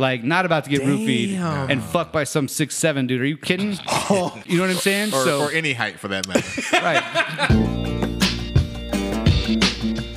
Like, not about to get roofied and fucked by some six seven dude. Are you kidding? You know what I'm saying? or, so or any height for that matter. right.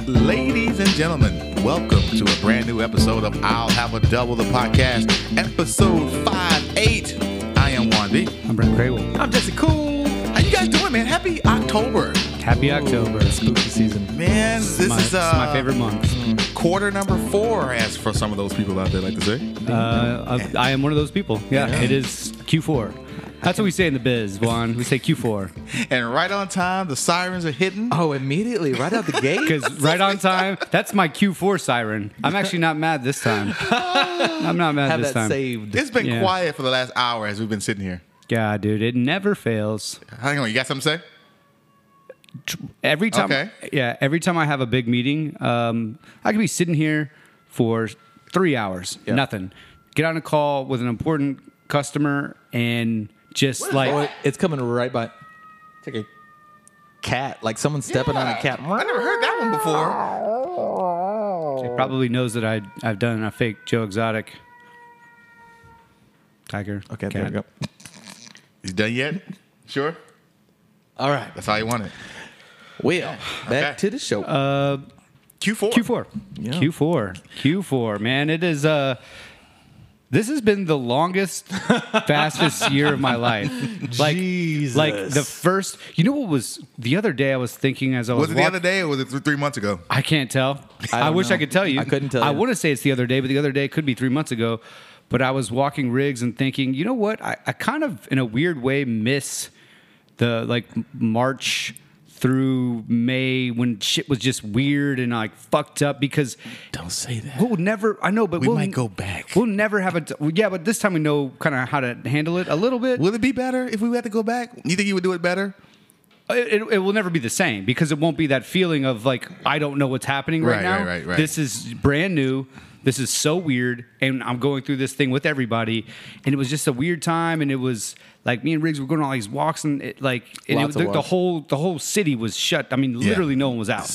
Ladies and gentlemen, welcome to a brand new episode of I'll Have a Double the podcast, episode five eight. I am Wandy. I'm Brent Crable. I'm Jesse Cool. How you guys doing, man? Happy October, Happy October. Ooh, spooky season. man. This my, is uh, it's my favorite month. Quarter number four, as for some of those people out there like to say. Uh, I I am one of those people. Yeah, Yeah. it is Q4. That's what we say in the biz, Juan. We say Q4 And right on time, the sirens are hitting. Oh, immediately, right out the gate. because right on time. That's my Q4 siren. I'm actually not mad this time. I'm not mad Have this that time. saved. It's been Yeah. quiet for the last hour as we've been sitting here. Yeah, dude, it never fails. Hang on, you got something to say? Every time, Okay. yeah, every time I have a big meeting, um, I could be sitting here for three hours, Yeah. nothing. Get on a call with an important customer and just like Oh, it's coming right by. It's like a cat, like someone stepping on a cat. I never heard that one before. She probably knows that I I've done a fake Joe Exotic tiger. Okay, cat. there we go. He's done yet? Sure. All right. That's all you wanted. Well, back Okay. to the show. Uh, Q4. Q4. Yeah. Q4. Q4. Man, it is uh this has been the longest, fastest year of my life. Like, Jesus. like the first. You know what was the other day? I was thinking as I was. Was it the other day or was it th- three months ago? I can't tell. I I, wish know. I could tell you. I couldn't tell I want to say it's the other day, but the other day could be three months ago. But I was walking rigs and thinking, you know what? I, I kind of, in a weird way, miss the like March through May when shit was just weird and like fucked up because Don't say that. we'll never. I know, but We we'll, might go back. We'll never have a. T- yeah, but this time we know kind of how to handle it a little bit. Will it be better if we had to go back? You think you would do it better? it, it, it will never be the same because it won't be that feeling of like I don't know what's happening right, Right, now. right, right, right. This is brand new. This is so weird, and I'm going through this thing with everybody, and it was just a weird time, and it was like me and Riggs were going on all these walks, and it, like and it, of the, the whole the whole city was shut. I mean, literally no one was out.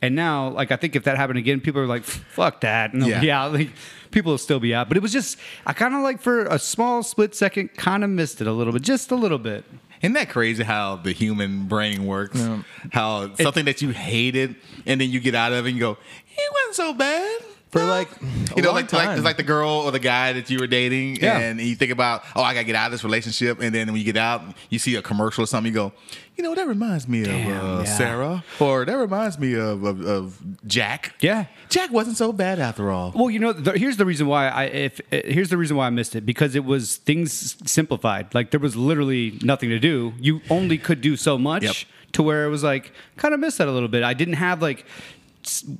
And now, like I think if that happened again, people are like, "Fuck that!" And Yeah. yeah, like people will still be out. But it was just I kind of like for a small split second, kind of missed it a little bit, just a little bit. Isn't that crazy how the human brain works? Yeah. How something that you hated and then you get out of it and you go, it wasn't so bad. For like, a You know, long like, like it's like the girl or the guy that you were dating, Yeah. and you think about, oh, I gotta get out of this relationship, and then when you get out, you see a commercial or something, you go, you know, that reminds me Damn, of uh, yeah. Sarah, or that reminds me of, of, of Jack. Yeah. Jack wasn't so bad after all. Well, you know, the, here's the reason why I if uh, here's the reason why I missed it because it was things simplified. Like there was literally nothing to do. You only could do so much Yep. to where it was like kind of missed that a little bit. I didn't have like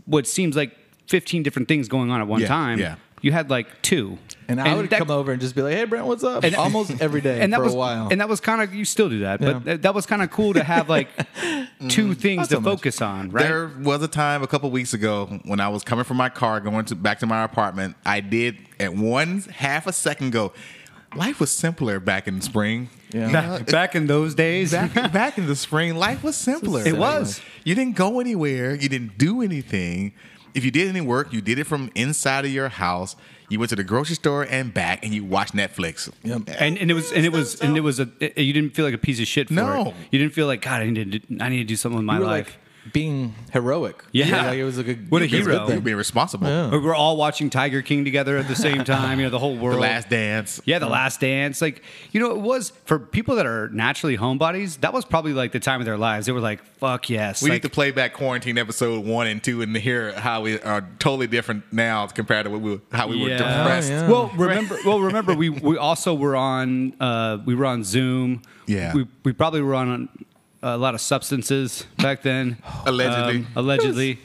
what seems like 15 different things going on at one Yeah, time. yeah. You had like two. and I would that- come over and just be like, "Hey, Brent, what's up?" And- Almost every day and that for was a while. and that was kind of you still do that, but Yeah. that, that was kind of cool to have like mm, two things not to so much. focus on, right? There was a time a couple weeks ago when I was coming from my car going to back to my apartment. I did at one half a second go. Life was simpler back in the spring. Yeah. You back, back in those days, back back in the spring, life was simpler. It was. You didn't go anywhere. You didn't do anything. If you did any work, you did it from inside of your house. You went to the grocery store and back, and you watched Netflix. Yep. and and it was and it was and it was a it- you didn't feel like a piece of shit for No. it. You didn't feel like God. I need to do, I need to do something with my you were life. like being heroic. Yeah. like it was like a What a it was hero. good You're being responsible. Yeah. We're all watching Tiger King together at the same time. You know, the whole world. The. Last Dance. yeah, the Last Dance. Like you know, it was for people that are naturally homebodies. That was probably like the time of their lives. They were like, "Fuck yes!" We like, need to play back quarantine episode one and two and hear how we are totally different now compared to what we were, how we were depressed. Oh, yeah. Well, remember. Well, remember we we also were on uh, we were on Zoom. Yeah. We we probably were on a lot of substances back then. Allegedly. Um, allegedly.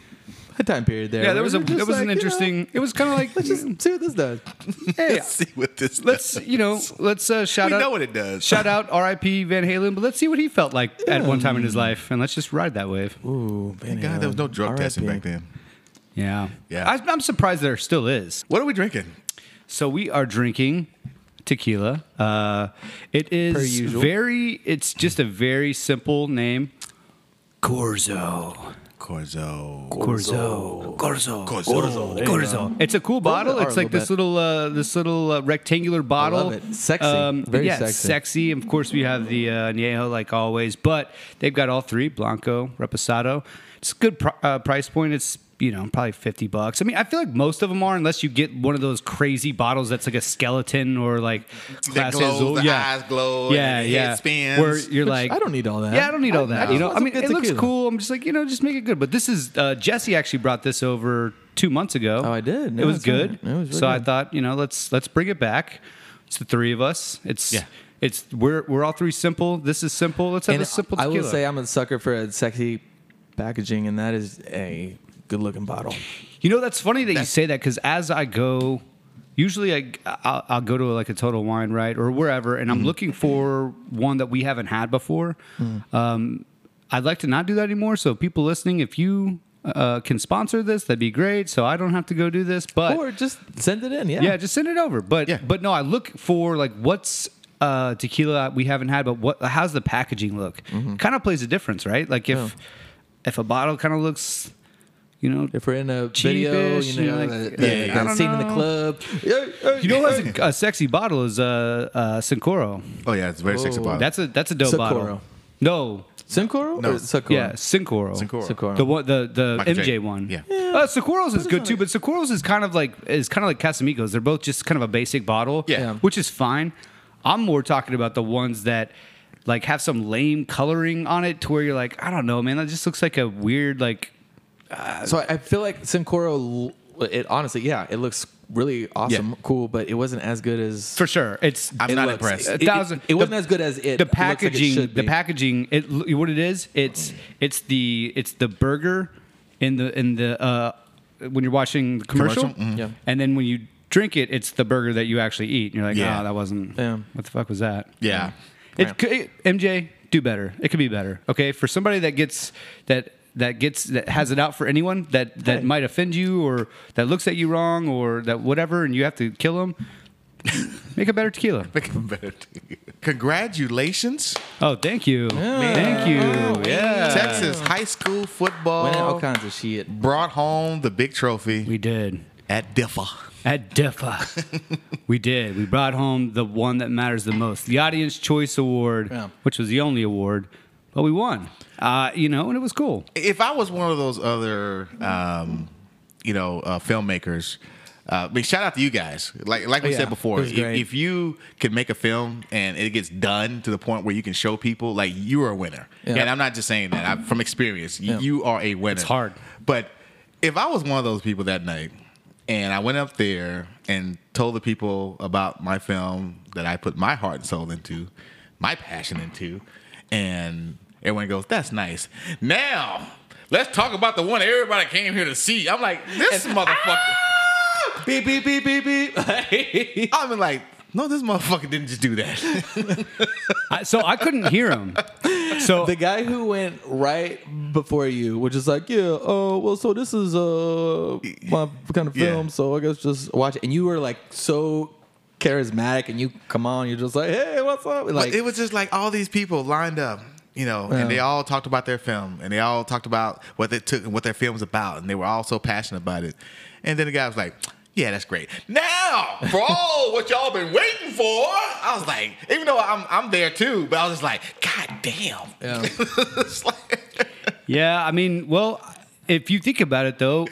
a time period there. Yeah, there was a we're it was like, an you know, interesting. It was kind of like let's just see what this does. hey, Let's see what this let's does. you know let's uh, shout We out know what it does. shout out R.I.P. Van Halen, but let's see what he felt like at one time in his life, and let's just ride that wave. Ooh, Thank God there was no drug testing back then. Yeah, Yeah. I, I'm surprised there still is. What are we drinking? So we are drinking tequila. Uh, it is very. It's just a very simple name. Corzo. Corzo. Corzo. Corzo. Corzo. There you Corzo. It's a cool bottle. It's like this little uh, this little uh, rectangular bottle. it. Sexy. Very yeah, sexy. sexy. Of course, we have the uh, Añejo like always, but they've got all three: Blanco, Reposado. It's a good pr- uh, price point. It's you know probably fifty bucks. I mean, I feel like most of them are, unless you get one of those crazy bottles that's like a skeleton or like That Clase glows, the yeah. eyes glow, Yeah, and the yeah. head spins. Where you're like, I don't need all that. yeah, I don't need all that. you know, I mean, it looks tequila. cool. I'm just like, you know, just make it good. But this is uh, Jesse actually brought this over two months ago. Oh, I did. it was good. right. It was really so I thought, you know, let's let's bring it back. It's the three of us. It's Yeah. It's we're we're all three simple. This is simple. Let's have And a simple I tequila. will say I'm a sucker for a sexy packaging, and that is a good looking bottle. You know, that's funny that you say that because as I go, usually I I'll, I'll go to like a Total Wine right or wherever, and I'm Mm-hmm. looking for one that we haven't had before. Mm. Um, I'd like to not do that anymore. So people listening, if you uh, can sponsor this, that'd be great. So I don't have to go do this. But or just send it in. Yeah. yeah, just send it over. But Yeah. but no, I look for like what's uh, tequila we haven't had, but what how's the packaging look? Kind of plays a difference, right? Like if Mm-hmm. Yeah. if a bottle kind of looks, you know, If we're in a video, you know, you know, like- the, Yeah, the I don't scene in the club. Yeah, yeah, You know what yeah. has a, a sexy bottle is uh, uh, Cincoro. oh yeah, it's a very sexy bottle. That's a that's a dope Socorro. bottle. No, Cincoro? No. Or Socorro? yeah, Cincoro. Cincoro. Socorro. The one, the the Michael MJ J. one. Yeah. Uh, Socorro's is good too, but Socorro's is kind of like is kind of like Casamigos. They're both just kind of a basic bottle. Yeah. Yeah. which is fine. I'm more talking about the ones that like have some lame coloring on it, to where you're like, I don't know, man. That just looks like a weird like. So I I feel like Cincoro, it honestly, yeah, it looks really awesome, Yeah. cool, but it wasn't as good as. For sure, it's I'm it not looks. impressed. It, A thousand- it, it wasn't the- as good as it. the it looks like it packaging the packaging it what it is it's it's the it's the burger in the in the uh when you're watching the commercial, Commercial? Mhm. Yeah. and then when you drink it it's the burger that you actually eat and you're like Yeah. oh that wasn't Yeah. what the fuck was that yeah. it, could- it- MJ do better it could be better okay for somebody that gets that that gets that has it out for anyone that that Hey. might offend you or that looks at you wrong or that whatever and you have to kill them make a better tequila Make it better. tequila. Congratulations, Oh, thank you. Thank you. Oh, yeah. Texas high school Winning football all kinds of shit. brought home the big trophy We did. at Diffa. At DIFA. we did. We brought home the one that matters the most the Audience Choice Award, Yeah. which was the only award, but we won. Uh, you know, and it was cool. If I was one of those other, um, you know, uh, filmmakers, uh, I mean, shout out to you guys. Like like we Oh, yeah. said before, if, if you can make a film and it gets done to the point where you can show people, like you are a winner. Yeah. And I'm not just saying that. I'm, from experience, Yeah. you are a winner. It's hard. But if I was one of those people that night and I went up there and told the people about my film that I put my heart and soul into, my passion into, and everyone goes, "That's nice." Now let's talk about the one everybody came here to see. I'm like, this motherfucker. Beep beep beep beep beep. I'm like, no, this motherfucker didn't just do that. I, so I couldn't hear him. So the guy who went right before you, which is like, yeah, oh, well, so this is uh my kind of Yeah. film, so I guess just watch it. And you were like so charismatic, and you come on, you're just like, hey, what's up? Like Like, it was just like all these people lined up, you know, and they all talked about their film and they all talked about what they took and what their film was about, and they were all so passionate about it. And then the guy was like, "Yeah, that's great." Now, for all what y'all been waiting for, I was like, even though I'm I'm there too, but I was just like, God damn. Yeah. Like- yeah, I mean, well, if you think about it though,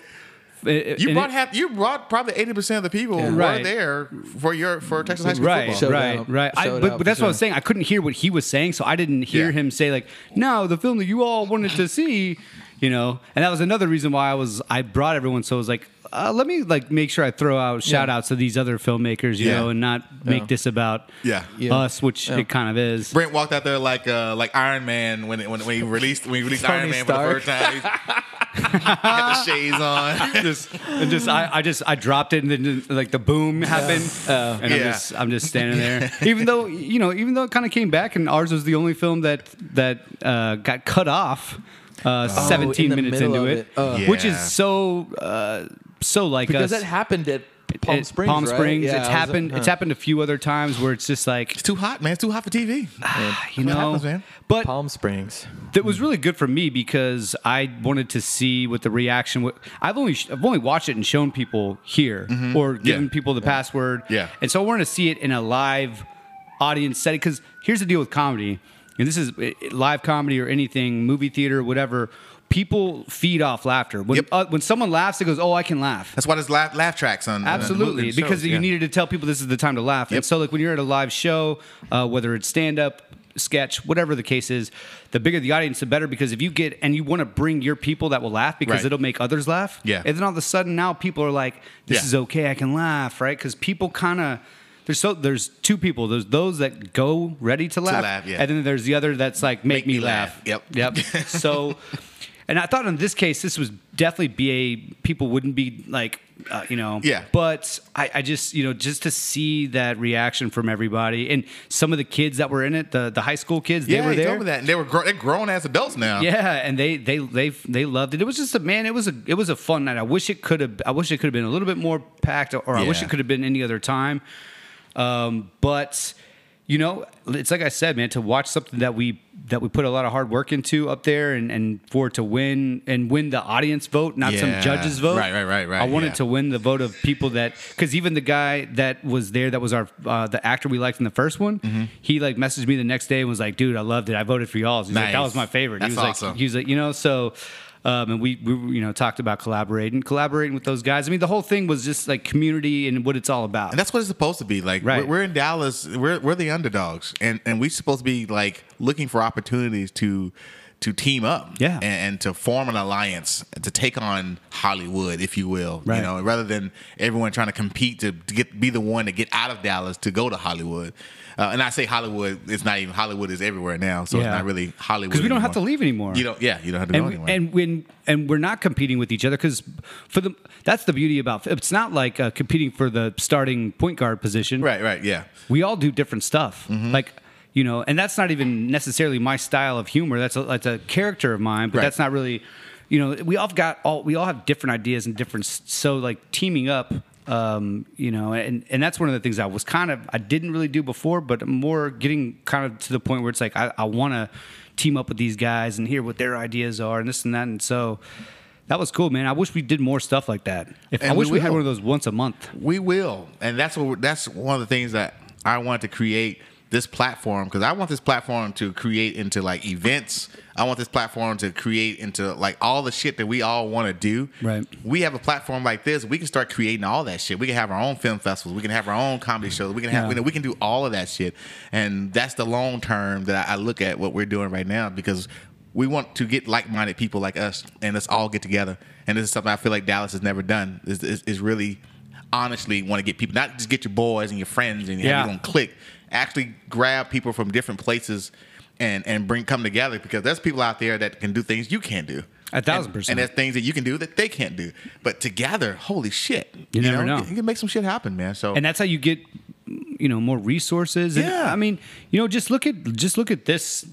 it- you and brought it- half, you brought probably eighty percent of the people who Right. were there for your for Texas high school right, football. Showed right, out. right. I, but, but that's for what I was saying. I couldn't hear what he was saying, so I didn't hear Yeah. him say like, "No, the film that you all wanted to see," you know. And that was another reason why I was I brought everyone. So I was like, uh, let me like make sure I throw out shout outs to these other filmmakers, you Yeah. know, and not make this about Yeah. Yeah. us, which Yeah. it kind of is. Brent walked out there like uh, like Iron Man when when, when he released when he released Tony Iron Man Stark. for the first time. He had the shades on. just and just I, I just I dropped it and then just, like the boom happened and I'm Yeah. just I'm just standing there even though you know even though it kind of came back and ours was the only film that that uh, got cut off uh, 17 Oh, in the minutes middle into of it, it. Uh. which is so uh, so like us because us that happened at Palm It- Springs, Palm right? Yeah, it's I was- happened. It's happened a few other times where it's just like It's too hot, man. It's too hot for TV. Ah, you know. happens, man? But Palm Springs. that was really good for me because I wanted to see what the reaction. would I've only I've only watched it and shown people here mm-hmm. or given Yeah. people the password. Yeah. and so I wanted to see it in a live audience setting because here's the deal with comedy, and this is eh, eh live comedy or anything, movie theater, whatever. People feed off laughter. When Yep. uh, when someone laughs, it goes, "Oh, I can laugh." That's why there's laugh, laugh tracks on. on Absolutely, because shows, you yeah. needed to tell people this is the time to laugh. And so, like when you're at a live show, uh, whether it's stand up, sketch, whatever the case is, the bigger the audience, the better. Because if you get and you want to bring your people that will laugh, because Right. it'll make others laugh. Yeah. And then all of a sudden, now people are like, "This Yeah. is okay. I can laugh." Right? Because people kind of. There's so there's two people. There's those that go ready to laugh, laugh, yeah. and then there's the other that's like make, Make me, me laugh. laugh. Yep. Yep. So, and I thought in this case this was definitely BA. People wouldn't be like, uh, you know, Yeah. But I, I just you know just to see that reaction from everybody and some of the kids that were in it, the the high school kids, Yeah, they were he there. told me that, and they were gro- they're grown as adults now. Yeah, and they they they they loved it. It was just a man. It was a it was a fun night. I wish it could have. I wish it could have been a little bit more packed, or I wish it could have been any other time. Um, but you know, it's like I said, man. To watch something that we that we put a lot of hard work into up there, and and for it to win and win the audience vote, not some judges vote. Right, right, right, right, I wanted yeah. to win the vote of people that because even the guy that was there, that was our uh, the actor we liked in the first one. Mm-hmm. He like messaged me the next day and was like, "Dude, I loved it. I voted for y'all." He's like, "That was my favorite." That's he was awesome. like, he was like, you know, so. Um, and we, we, you know, talked about collaborating, collaborating with those guys. I mean, the whole thing was just like community and what it's all about. And that's what it's supposed to be. Like Right. we're, we're in Dallas, we're we're the underdogs, and and we're supposed to be like looking for opportunities to to team up, Yeah. and, and to form an alliance to take on Hollywood, if you will, Right. you know, rather than everyone trying to compete to, to get be the one to get out of Dallas to go to Hollywood. Uh, and I say Hollywood, it's not even Hollywood is everywhere now, so Yeah. it's not really Hollywood because we don't have to leave anymore. You don't, yeah, you don't have to go and, anywhere. and when and we're not competing with each other because for the that's the beauty about it's not like uh, competing for the starting point guard position. right, right, yeah. we all do different stuff. Mm-hmm. Like you know, and that's not even necessarily my style of humor. That's a, that's a character of mine, but Right. that's not really. You know, we all got all we all have different ideas and different. So like teaming up. Um, you know, and, and that's one of the things I was kind of I didn't really do before, but more getting kind of to the point where it's like I, I want to team up with these guys and hear what their ideas are and this and that, and so that was cool, man. I wish we did more stuff like that. If I And we wish we, had one of those once a month. We will, and that's what that's one of the things that I want to create this platform because I want this platform to create into like events. I want this platform to create into like all the shit that we all want to do. Right. We have a platform like this. We can start creating all that shit. We can have our own film festivals. We can have our own comedy shows. We can have Yeah. you know, we can do all of that shit, and that's the long term that I I look at what we're doing right now because we want to get like-minded people like us and let's all get together and this is something i feel like dallas has never done is, is, really honestly want to get people not just get your boys and your friends and Yeah. have you on click actually grab people from different places and and bring come together because there's people out there that can do things you can't do A thousand And- percent. and there's things that you can do that they can't do but together holy shit You never know. you can make some shit happen man so and that's how you get you know more resources and Yeah. i mean you know just look at just look at this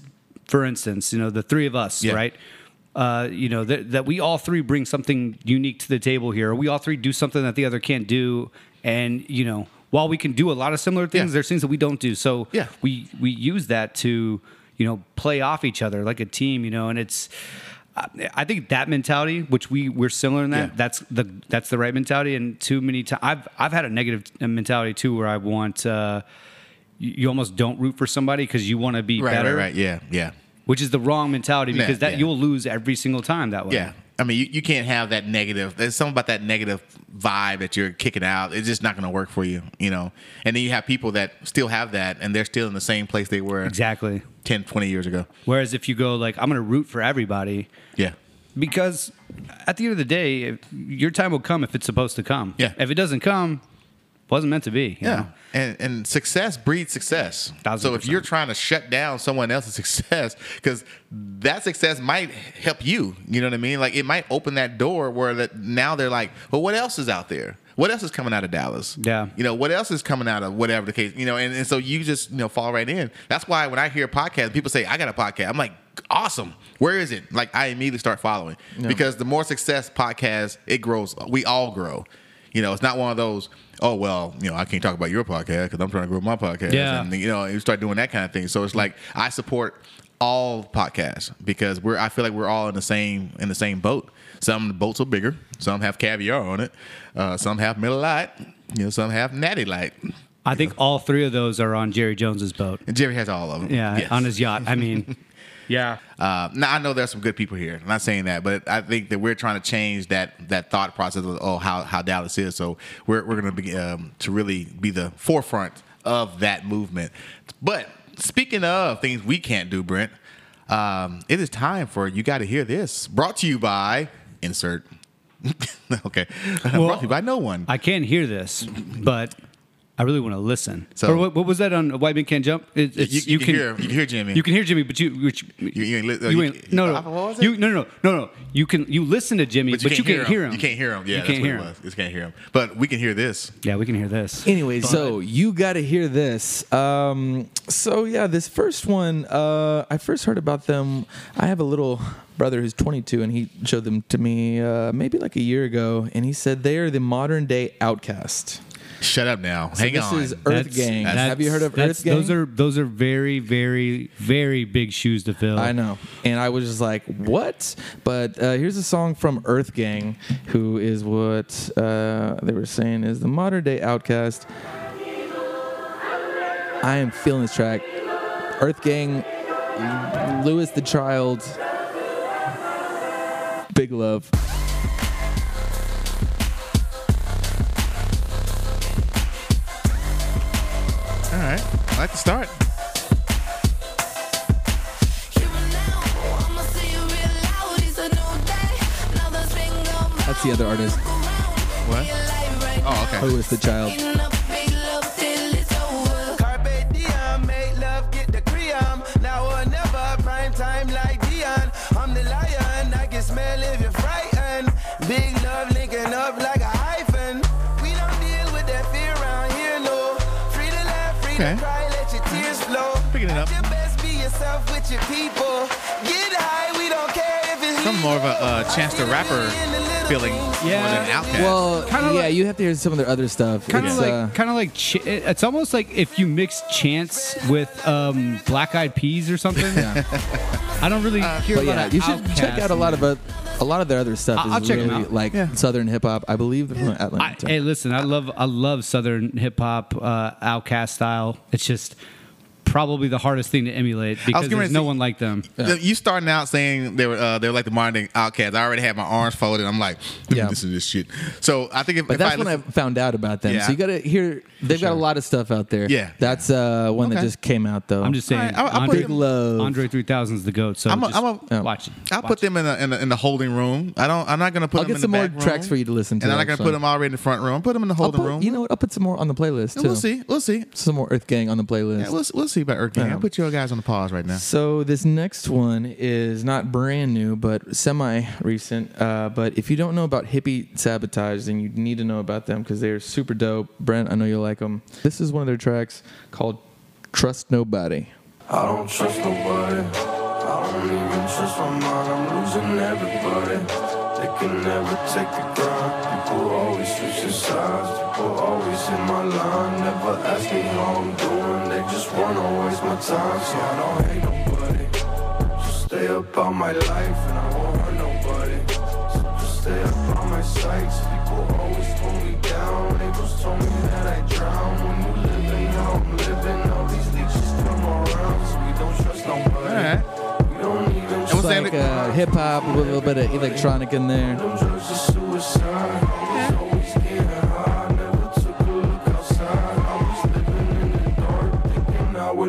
for instance you know the three of us Yeah. right uh, you know that, that we all three bring something unique to the table here we all three do something that the other can't do and you know while we can do a lot of similar things Yeah. there's things that we don't do so Yeah. we we use that to you know play off each other like a team you know and it's I- think that mentality, which we we're similar in that, Yeah. that's the that's the right mentality. And too many times, I've I've had a negative mentality too, where I want uh, you, almost don't root for somebody because you want to be right better, right right yeah yeah which is the wrong mentality Yeah, because that yeah. you'll lose every single time that way. Yeah. I mean, you, you can't have that negative. There's something about that negative vibe that you're kicking out. It's just not going to work for you, you know? And then you have people that still have that and they're still in the same place they were exactly. 10, 20 years ago. Whereas if you go like I'm going to root for everybody Yeah. because at the end of the day, if, your time will come if it's supposed to come. Yeah. If it doesn't come, wasn't meant to be. you Yeah. know? And and success breeds success. Thousand so if percent. you're trying to shut down someone else's success, because that success might help you, you know what I mean? Like it might open that door where that now they're like, well, what else is out there? What else is coming out of Dallas? Yeah. You know, what else is coming out of whatever the case, you know, and, and so you just, you know, fall right in. That's why when I hear a podcast, people say, I got a podcast. I'm like, awesome. Where is it? Like I immediately start following because the more success podcast, it grows. We all grow. You know, it's not one of those. Oh well, you know, I can't talk about your podcast because I'm trying to grow my podcast. Yeah. and you know, you start doing that kind of thing. So it's like I support all podcasts because we're. I feel like we're all in the same in the same boat. Some boats are bigger. Some have caviar on it. Uh, some have Miller Lite. You know, some have Natty Light. I think all three of those are on Jerry Jones's boat. And Jerry has all of them. Yeah, Yes. on his yacht. I mean, yeah. Uh, now I know there's some good people here. I'm not saying that, but I think that we're trying to change that that thought process of oh how how Dallas is. So we're we're going to be um, to really be the forefront of that movement. But speaking of things we can't do, Brent, um, it is time for you got to hear this. Brought to you by insert. okay, brought to you by no one. I can't hear this, but I really want to listen. So- or what, what was that on White Man Can't Jump? It, you, it's, you can, hear you can hear Jimmy. You can hear Jimmy, but you which You- you ain't li- uh, you you- ain't- no no what was it? you no no no no you can you listen to Jimmy, but, you, can't hear him. You can't hear him. Yeah, you that's can't what hear it him. was. You can't hear him. But we can hear this. Yeah, we can hear this. Anyway, so you got to hear this. Um, so yeah, this first one, uh, I first heard about them. I have a little brother who's 22, and he showed them to me uh, maybe like a year ago, and he said they are the modern day Outkast. Shut up now. So Hang this on. is Earth That's- Gang. that's- Have you heard of Earth Gang? Those are those are very very very big shoes to fill. I know. And I was just like, what? But uh, here's a song from Earth Gang, who is what uh, they were saying is the modern day Outkast. I am feeling this track. Earth Gang, Louis the Child, Big Love. All right. I like to start. That's the other artist, What? Oh, okay. Who is the Child. Don't care if it's Some more of a uh, Chance the Rapper feeling Yeah. more than Outkast. Well, Kinda yeah, like- you have to hear some of their other stuff. Kind of like, uh, kind of like, ch- it's almost like if you mix Chance with um, Black Eyed Peas or something. I don't really hear But a lot yeah, of you should check out a lot of uh, a lot of their other stuff. I- is I'll check 'em really out. like Yeah. Southern hip hop. I believe they're from I, Atlanta. hey, listen, I love I love Southern hip hop, uh, Outkast style. It's just probably the hardest thing to emulate because there's ready no to- one like them. You starting out saying they were uh, they were like the modern day Outkast. I already had my arms folded. I'm like, Yeah. this is this shit. So I think if, But if that's I when listen, I found out about them. Yeah. So you got to hear. They've got a lot of stuff out there. Yeah. that's uh, one that just came out though. I'm just saying, Alright, I'll- I'll put Andre, him- Love. Andre 3000 is the goat. So I'm a- just I'm a- Yeah. watch it. I'll Watch put it. them in a, in, a, in the holding room. I don't. I'm not gonna put I'll them get in some the more back room. tracks for you to listen to, And I'm not gonna put them already in the front room. Put them in the holding room. You know what? I'll put some more on the playlist too. we'll see. We'll see. Some more Earth Gang on the playlist. Yeah, we'll, we'll see about Earth Gang. Yeah. I'll put you guys on the pause right now. So this next one is not brand new, but semi-recent. Uh, but if you don't know about Hippie Sabotage, then you need to know about them because they're super dope. Brent, I know you'll like them. This is one of their tracks called "Trust Nobody." I don't trust nobody. I don't even trust my mind. I'm losing everybody. They can never take the grind. People always switching sides. People always in my line. Never ask me how I'm doing. They just wanna waste my time. So I don't hate nobody. Just stay up on my life and I won't hurt nobody. So just stay up on my sights. People always pull me down. They just told me that I drown. When you living how I'm living, all these leeches come around. So we don't trust nobody. All right. We don't even was It's that like like- uh, hip hop with a little bit of electronic in there.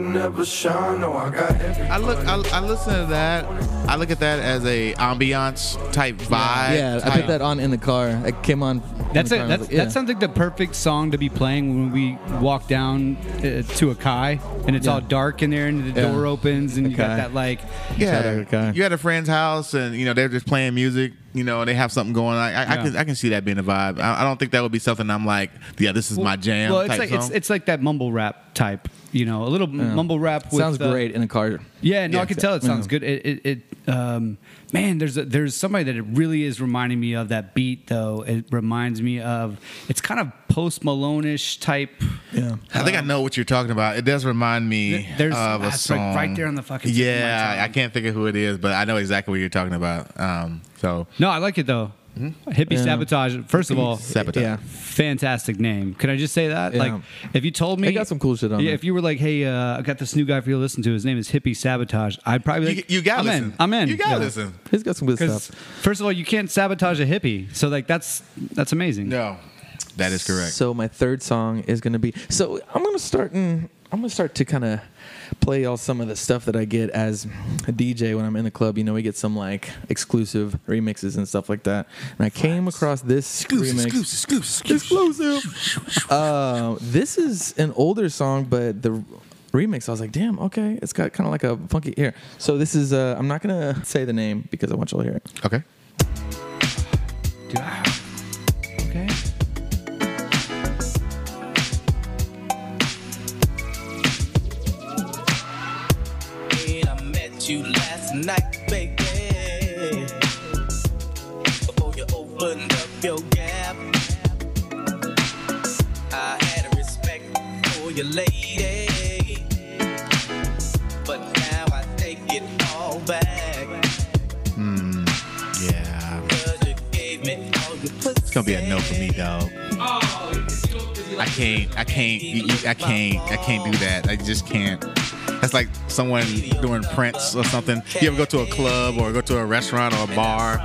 Would never shine. No, I got everybody. I look. I, I listen to that. I look at that as a ambiance type vibe. Yeah, I type- put that on in the car. It came on. That's it. car and I That's like, yeah. that sounds like the perfect song to be playing when we walk down uh, to a kai and it's Yeah. all dark in there and the Yeah. door opens and you got that like Yeah, out you at a friend's house and you know they're just playing music you know, they have something going. I, I, I can I can see that being a vibe. I, I don't think that would be something I'm like, yeah, this is my jam. Well, it's type like it's it's like that mumble rap type. You know, a little mumble rap. With, Sounds uh, great in a car. Yeah, no, Yeah, I can tell it sounds yeah. good. It, it, it um, man, there's a, there's somebody that it really is reminding me of that beat though. It reminds me of it's kind of post Malone-ish type. Yeah. I think I know what you're talking about. It does remind me Th- there's- of a that's like song right there on the fucking tip of my Yeah. I can't think of who it is, but I know exactly what you're talking about. Um, so No, I like it though. Hippie Yeah. sabotage. First of all, Sabotage. Yeah. fantastic name. Can I just say that? Yeah. Like, if you told me, They got some cool shit on Yeah, there. if you were like, "Hey, uh, I got this new guy for you to listen to. His name is Hippie Sabotage," I'd probably be you, like, you gotta I'm listen. in. I'm in. You gotta Yeah. listen. He's got some good Because stuff. first of all, you can't sabotage a hippie. So like that's that's amazing. No, that is correct. So my third song is gonna be. So I'm gonna start and I'm gonna start to kind of play all some of the stuff that I get as a DJ when I'm in the club. You know, we get some like exclusive remixes and stuff like that. And I came across this remix. exclusive, Exclusive. uh, this is an older song, but the remix, I was like, damn, okay, it's got kind of like a funky here. So this is. Uh, I'm not gonna say the name because I want y'all to hear it. Okay. Dude, ah. Night, baby. Before you opened up your gap, I had a respect for your lady. But now I take it all back. Hmm, yeah. Cause you gave me all your pussy. It's gonna be a no for me, dog. I can't. I can't. I can't. I can't do that. I just can't. That's like someone doing Prince or something. You ever go to a club or go to a restaurant or a bar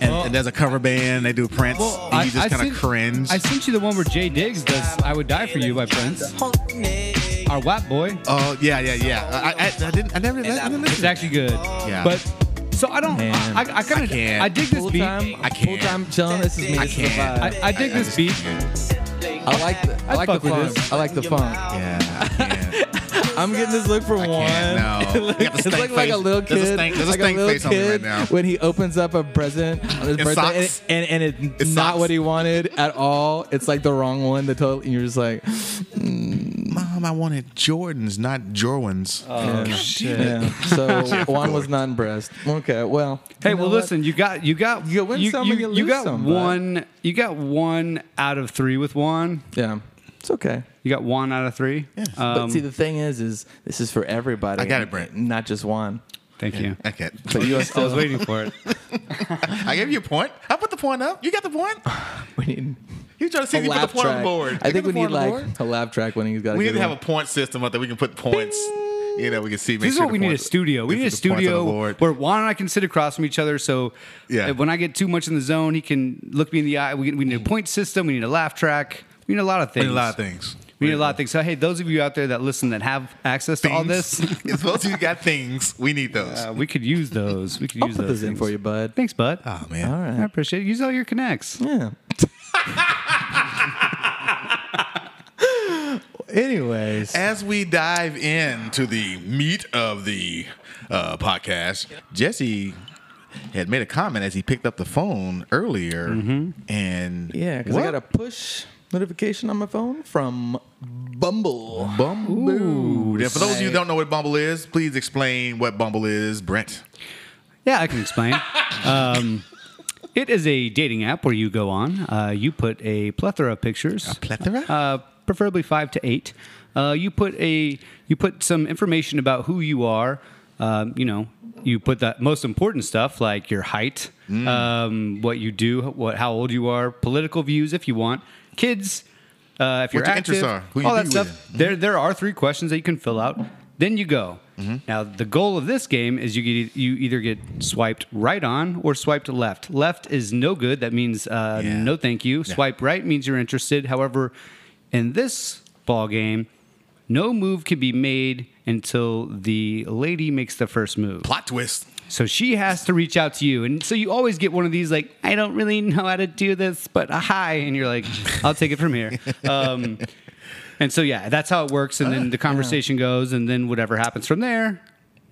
and, and there's a cover band, they do Prince, and you just kind of cringe. I sent you the one where Jay Diggs does "I Would Die for You" by Prince. Our WAP boy. oh yeah, yeah, yeah. I, I, I didn't. I never. I didn't It's actually good. Yeah. But so I don't. Man. I, I kind of. can't. I, dig this Full beat. time, I can't. full time chilling. This is me. I This can't. I, I dig I this just beat. can't. I like the, I I'd like the funk. I like the funk. Yeah, I can't. I'm getting this look for I one. can't. No. You got it's stank like, like a face. little There's kid. a stank- there's a like stank little face on me right kid now. when he opens up a present on his In birthday and, and, and it's In not socks. what he wanted at all. It's like the wrong one. The total, and you're just like, mm. Mom, I wanted Jordans, not Jorwans. Oh yeah. shit. yeah. So Juan was not impressed. Okay, well. Hey, you know well, what? listen. You got you got You win you, some you, you you lose got some, bud. one. You got one out of three with Juan. Yeah, it's okay. You got one out of three. but Um, see, the thing is, is this is for everybody. I got it, Brent. Not just one. thank you. Okay. But you are I was waiting for it. I gave you a point. I put the point up. You got the point. we need You trying to see a if you put the laugh point on track. the board. I You think got we need point on the like board? a laugh track when he's got. We need to have a point system out there. We can put points. You know, we can see. This is sure what we need a points- studio. We need a is the points on the studio where Juan and I can sit across from each other. So Yeah. when I get too much in the zone, he can look me in the eye. We, we need a point system. We need a laugh track. We need a lot of We things. need a lot of things. We need a lot of things. So hey, those of you out there that listen that have access to all this, Things. It's supposed to you got things. We need those. uh, we could use those. We could I'll use put those this in things. for you, bud. Thanks, bud. oh man. All I right. appreciate it. Use all your connects. Yeah. Anyways, As we dive into the meat of the uh, podcast, Jesse had made a comment as he picked up the phone earlier, and yeah, because I What? got a push notification on my phone from Bumble. Bumble. Yeah, for those of you who don't know what Bumble is, please explain what Bumble is, Brent. Yeah, I can explain. um, it is a dating app where you go on. Uh, you put a plethora of pictures. A plethora? Uh, preferably five to eight. Uh, you put a you put some information about who you are. Um, you know, you put the most important stuff like your height, Mm. um, what you do, what how old you are, political views if you want, kids, uh, if you're your active, interests are, all that stuff. There there are three questions that you can fill out. Then you go. Mm-hmm. Now the goal of this game is you get you either get swiped right on or swiped left. Left is no good. That means uh, Yeah. no thank you. Swipe right means you're interested. However, in this ball game, no move can be made until the lady makes the first move. Plot twist. So she has to reach out to you. And so you always get one of these like, I don't really know how to do this, but a hi. And you're like, I'll take it from here. Um, and so, yeah, that's how it works. And then the conversation goes. And then whatever happens from there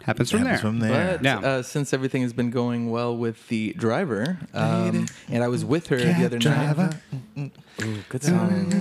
happens from Happens there. from there. But Yeah. uh, since everything has been going well with the driver, um, and I was with her the other night. Ooh, good song.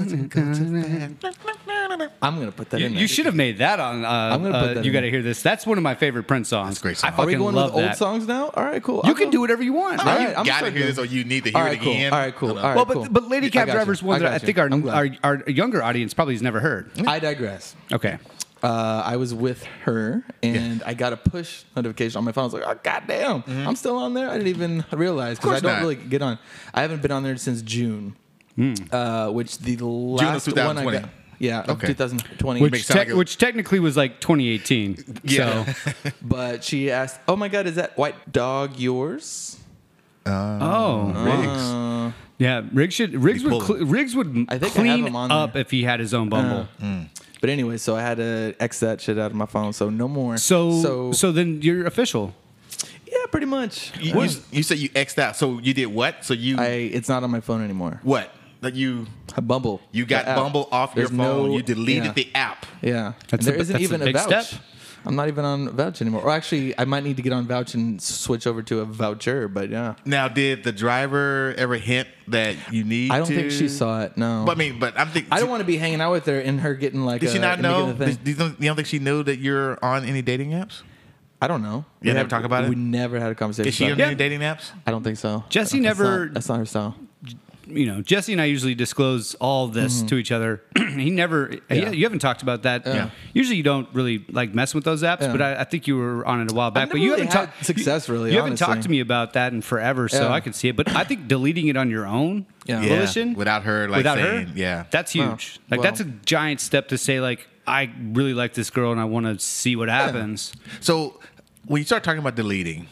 I'm gonna put that You, in there. you should have made that on. Uh, I'm gonna put uh, that you in got to hear this. That's one of my favorite Prince songs. That's a great song. I Are fucking we going love with that. old songs now? All right, cool. You I'll can go- do whatever you want. All man. right, you I'm gotta hear to- this, or you need to hear All it right, cool. again. All right, cool. I don't. All right, well, but cool. but Lady Cab got you. Driver's one that I think our, our our younger audience probably has never heard. I digress. Okay. Uh, I was with her and I got a push notification on my phone. I was like, "Oh goddamn, I'm still on there." I didn't even realize because I don't not. really get on. I haven't been on there since June, uh, which the last one I got. Yeah, of Okay. 2020. Which, makes it sound tec- like a- which technically was like 2018. Yeah. So, but she asked, "Oh my god, is that white dog yours?" oh, Uh, yeah. Riggs should Riggs would cl- Riggs would I think I have clean him on up there. if he had his own Bumble. But anyway, so I had to X that shit out of my phone, so no more. so, so, so then you're official. yeah, pretty much. You, you, you said you X'd out. So you did what? So you I it's not on my phone anymore. what? That you Bumble. you got the app. Bumble off There's your phone. no- you deleted yeah. the app. Yeah, That's there a- isn't that's a even a, big vouch. step. I'm not even on vouch anymore. Or actually, I might need to get on vouch and switch over to a voucher. But yeah, Now, did the driver ever hint that you need? I don't to? think she saw it. No, But I mean, but I'm thinking. I don't want to be hanging out with her and her getting like. Did she uh, not know? Did, you, don't, you don't think she knew that you're on any dating apps? I don't know. You We never have- talk about it? We never had a conversation. Is she on it. Yeah. any dating apps? I don't think so. Jesse That's never- not- That's not her style. You know, Jesse and I usually disclose all this to each other. he never. Mm-hmm. Yeah. You haven't talked about that. Yeah. Usually, you don't really like mess with those apps. Yeah. But I, I think you were on it a while back. but you really haven't had talked success, really, You haven't talked to me about that in forever, so Yeah. I can see it. But I think deleting it on your own Yeah. Yeah, volition without her, like, without saying- her, yeah. that's huge. like well. that's a giant step to say like I really like this girl and I want to see what happens. So when you start talking about deleting,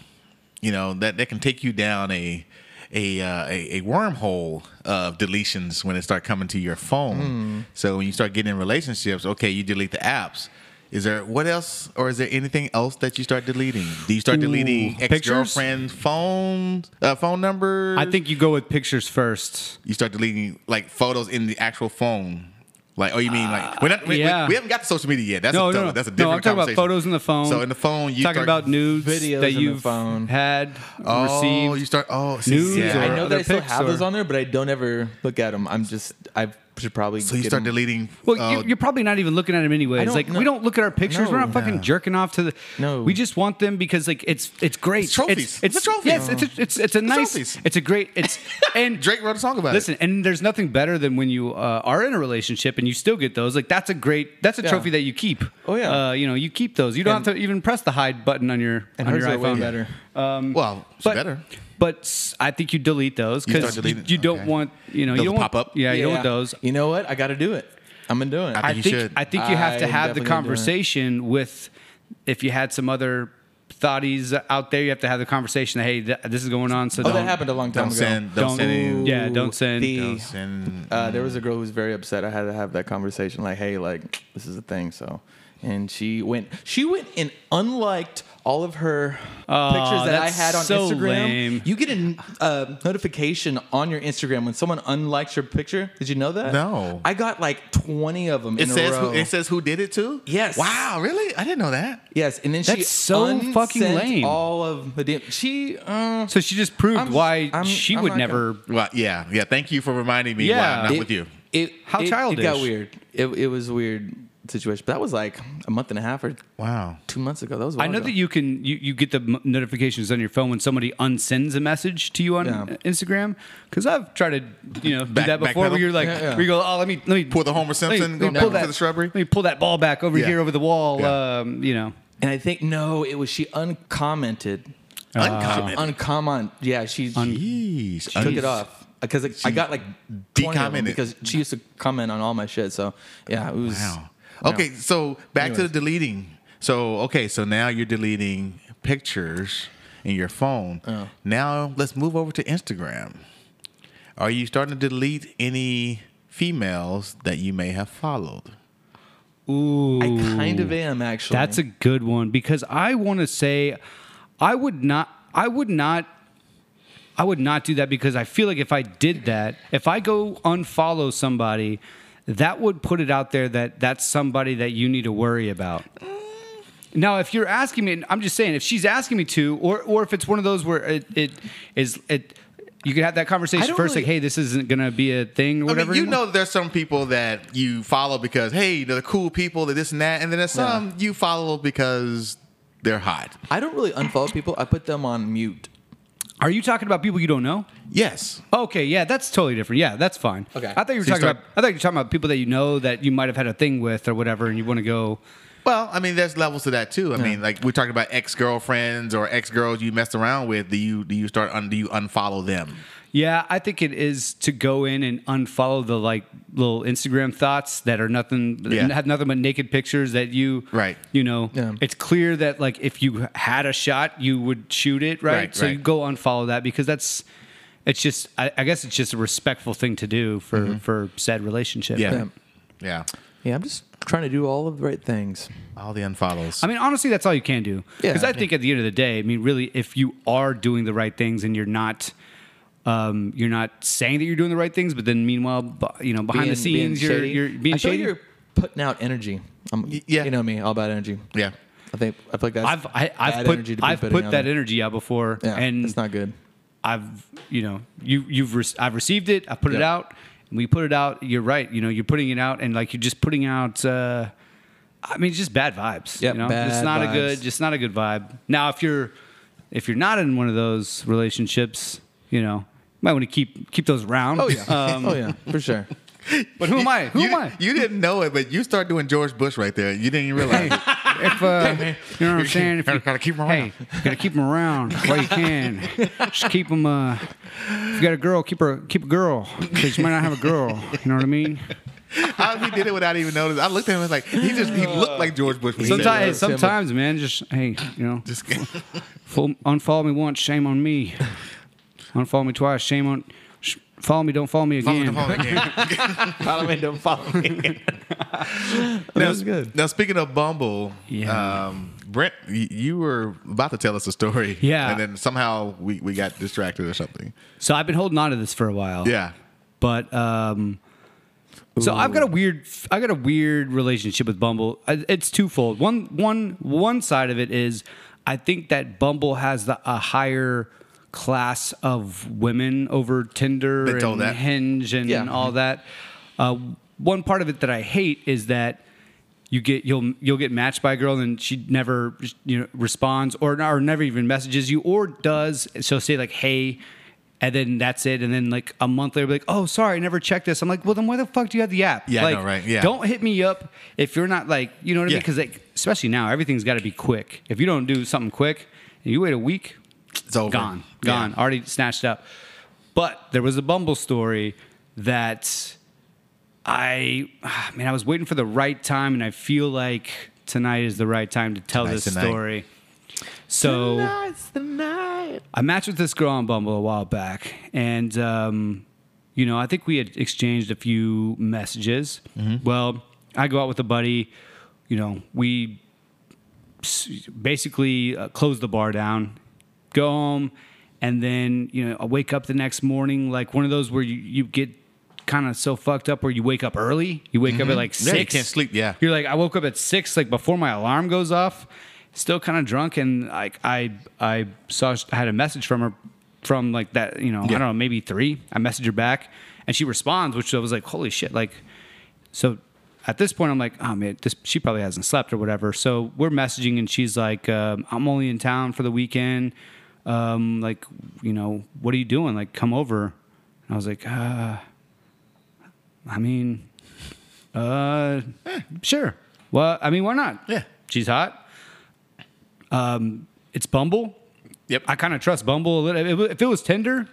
you know that that can take you down a a uh, a, a wormhole of deletions when it start coming to your phone. Hmm. So when you start getting in relationships, okay, you delete the apps. Is there what else, or is there anything else that you start deleting? Do you start deleting Ooh, ex girlfriend phone uh, phone numbers? I think you go with pictures first. you start deleting like photos in the actual phone. Like, oh, you mean like uh, we're not, we, yeah. we, we haven't got to social media yet? That's no, a, no, no. that's a no, different I'm talking about conversation. photos in the phone. So in the phone, you talking start, about nudes Videos that you've phone. had Oh, received. you start. Oh, see, Nudes yeah. or- I know that I still have or- those on there, but I don't ever look at them. I'm just I should probably. So you start start 'em- deleting. Well, uh, you, you're probably not even looking at them anyways. don't Like know. we don't look at our pictures. We're No. not fucking Yeah. jerking off to the. No. we just want them because like it's it's great. It's trophies. It's, It's a trophy. Yes, it's a, it's it's a nice. trophies. It's a great. It's and Drake wrote a song about it. Listen, and there's nothing better than when you uh, are in a relationship and you still get those. Like that's a great. That's a Yeah. trophy that you keep. Oh, yeah. Uh, you know, you keep those. You don't And- have to even press the hide button on your and on your are way iPhone. better. it. Well, it's But better. But I think you delete those because start you, you don't okay. want you know Those you don't pop want, up? Yeah, you don't want those. You know what? I got to do it. I'm gonna do it. I I think should. I think you have to I'm have the definitely gonna do it. conversation with if you had some other thoughties out there, you have to have the conversation. That, hey, th- this is going on. So oh, don't, that happened a long time Don't ago. send. Don't, Don't- send any. Yeah, don't send- The- Don't send. Uh, there was a girl who was very upset. I had to have that conversation. Like, hey, like this is a thing. So, and she went. She went and unliked all of her pictures that I had on so Instagram. lame. You get a uh, notification on your Instagram when someone unlikes your picture. Did you know that? No. I got like twenty of them It in says a row. who, it says who did it to? Yes. Wow, really? I didn't know that. yes, and then she so fucking lame. All of the DM. She. Uh, So she just proved I'm- why I'm- she I'm would not never. Well, yeah, yeah. Thank you for reminding me. Yeah. why I'm not it- with you. It How it, It childish. got weird. It, it was weird situation. But that was like a month and a half or Wow. two months ago. That was. I know ago. that you can you, you get the m- notifications on your phone when somebody unsends a message to you on Yeah. uh, Instagram because I've tried to you know Back- do that before backpedal? where you're like Yeah, yeah. where you go oh let me let me Pull the Homer let me- Simpson, let me pull into that- the shrubbery? let me pull that ball back over Yeah. here over the wall Yeah. um, you know And I think no, it was she uncommented. Uncomment. Uncomment. Yeah, she, she Jeez. took it off because I got like 20 of them decommented. because she used to comment on all my shit. So yeah, it was. Wow. Okay, so back to the deleting. So okay, so now you're deleting pictures in your phone. Oh. Now let's move over to Instagram. Are you starting to delete any females that you may have followed? ooh I kind of am actually. That's a good one because I want to say I would not I would not I would not do that because I feel like if I did that, if I go unfollow somebody, that would put it out there that that's somebody that you need to worry about. Now, if you're asking me, I'm just saying, if she's asking me to, or or if it's one of those where it, it is it, you could have that conversation don't first, like, hey, this isn't gonna be a thing or I whatever. mean, you anymore. know, there's some people that you follow because hey, they're cool people, they're this and that, and then there's some you follow because they're hot. I don't really unfollow people. I put them on mute. Are you talking about people you don't know? Yes. Okay, yeah, that's totally different. Yeah, that's fine. Okay. I thought you were So you talking start- about. I thought you were talking about people that you know that you might have had a thing with or whatever, and you want to go. Well, I mean, there's levels to that too. I mean, like we're talking about ex girlfriends or ex girls you messed around with. Do you do you start un, do you unfollow them? Yeah, I think it is to go in and unfollow the like little Instagram thoughts that are nothing Yeah. have nothing but naked pictures that you Right. You know, Yeah. it's clear that like if you had a shot, you would shoot it, right? Right, so right. you go unfollow that because that's it's just I, I guess it's just a respectful thing to do for for said relationship. Mm-hmm. Yeah. Yeah. Yeah. Yeah, I'm just trying to do all of the right things. All the unfollows. I mean, honestly, that's all you can do. Yeah. Because I think at the end of the day, I mean, really, if you are doing the right things and you're not, um, you're not saying that you're doing the right things, but then meanwhile, you know, behind the Being- being scenes, you're shady. you're being I feel like shady. you're putting out energy. Um, Y- yeah. you know me, all about energy. yeah. I think I feel like that's I've I, I've bad put energy to be I've put that there. energy out before, Yeah, and it's not good. I've you know you you've re- I've received it. I put it out. And we put it out. You're right. You know, you're putting it out, and like you're just putting out. Uh, I mean, just bad vibes. Yeah, you know? bad it's not a good. vibes. Just not a good vibe. Now, if you're if you're not in one of those relationships, you know, you might want to keep keep those around. Oh yeah, Um, oh yeah, for sure. but who am I? Who you, am I? You didn't know it, but you start doing George Bush right there. You didn't even realize it. if uh, you know what I'm saying, if you Gotta keep 'em hey, around. you gotta keep them around while you can. Just keep them. Uh, if you got a girl, keep her. Keep a girl because you might not have a girl. You know what I mean? How he did it without even noticing. I looked at him and was like, he just he looked like George Bush. When he said it. Sometimes, sometimes, man, just hey, you know, Just full, unfollow me once, shame on me. Unfollow me twice, shame on. Sh- follow me, don't follow me follow again. the phone again. Follow me, don't follow me. now, That's good. Now, speaking of Bumble, Yeah. um, Brent, y- you were about to tell us a story. Yeah. And then somehow we, we got distracted or something. So I've been holding on to this for a while. Yeah. but um so I've got a weird I got a weird relationship with Bumble. I- It's twofold. One one one side of it is I think that Bumble has the, a higher class of women over Tinder Been and told that. Hinge and Yeah. all that. Uh, one part of it that I hate is that you get you'll you'll get matched by a girl and she never you know responds or or never even messages you or does so say like hey and then that's it and then like a month later be like oh sorry I never checked this I'm like well then why the fuck do you have the app Yeah, like know, right? Yeah. don't hit me up if you're not like you know what I mean because like especially now everything's got to be quick if you don't do something quick and you wait a week It's over. gone, Yeah. gone, already snatched up. But there was a Bumble story that I, I mean, I was waiting for the right time, and I feel like tonight is the right time to tell Tonight's this the night. story. So I matched with this girl on Bumble a while back, and um, you know, I think we had exchanged a few messages. Mm-hmm. Well, I go out with a buddy. You know, we basically uh, close the bar down, go home, and then you know I wake up the next morning like one of those where you, you get kind of so fucked up where you wake up early. You wake up at like Mm-hmm. Yeah, six. you can't sleep, yeah. you're like I woke up at six like before my alarm goes off, still kind of drunk, and like I I saw I had a message from her from like that you know I don't know maybe three. I message her back, and she responds, which I was like holy shit like so at this point, I'm like, oh man, this she probably hasn't slept or whatever. So we're messaging, and she's like, um, I'm only in town for the weekend. Um, like, you know, what are you doing? Like, come over. And I was like, uh, I mean, uh, sure. Well, I mean, why not? Yeah. she's hot. Um, it's Bumble. Yep. I kind of trust Bumble a little. If it was Tinder,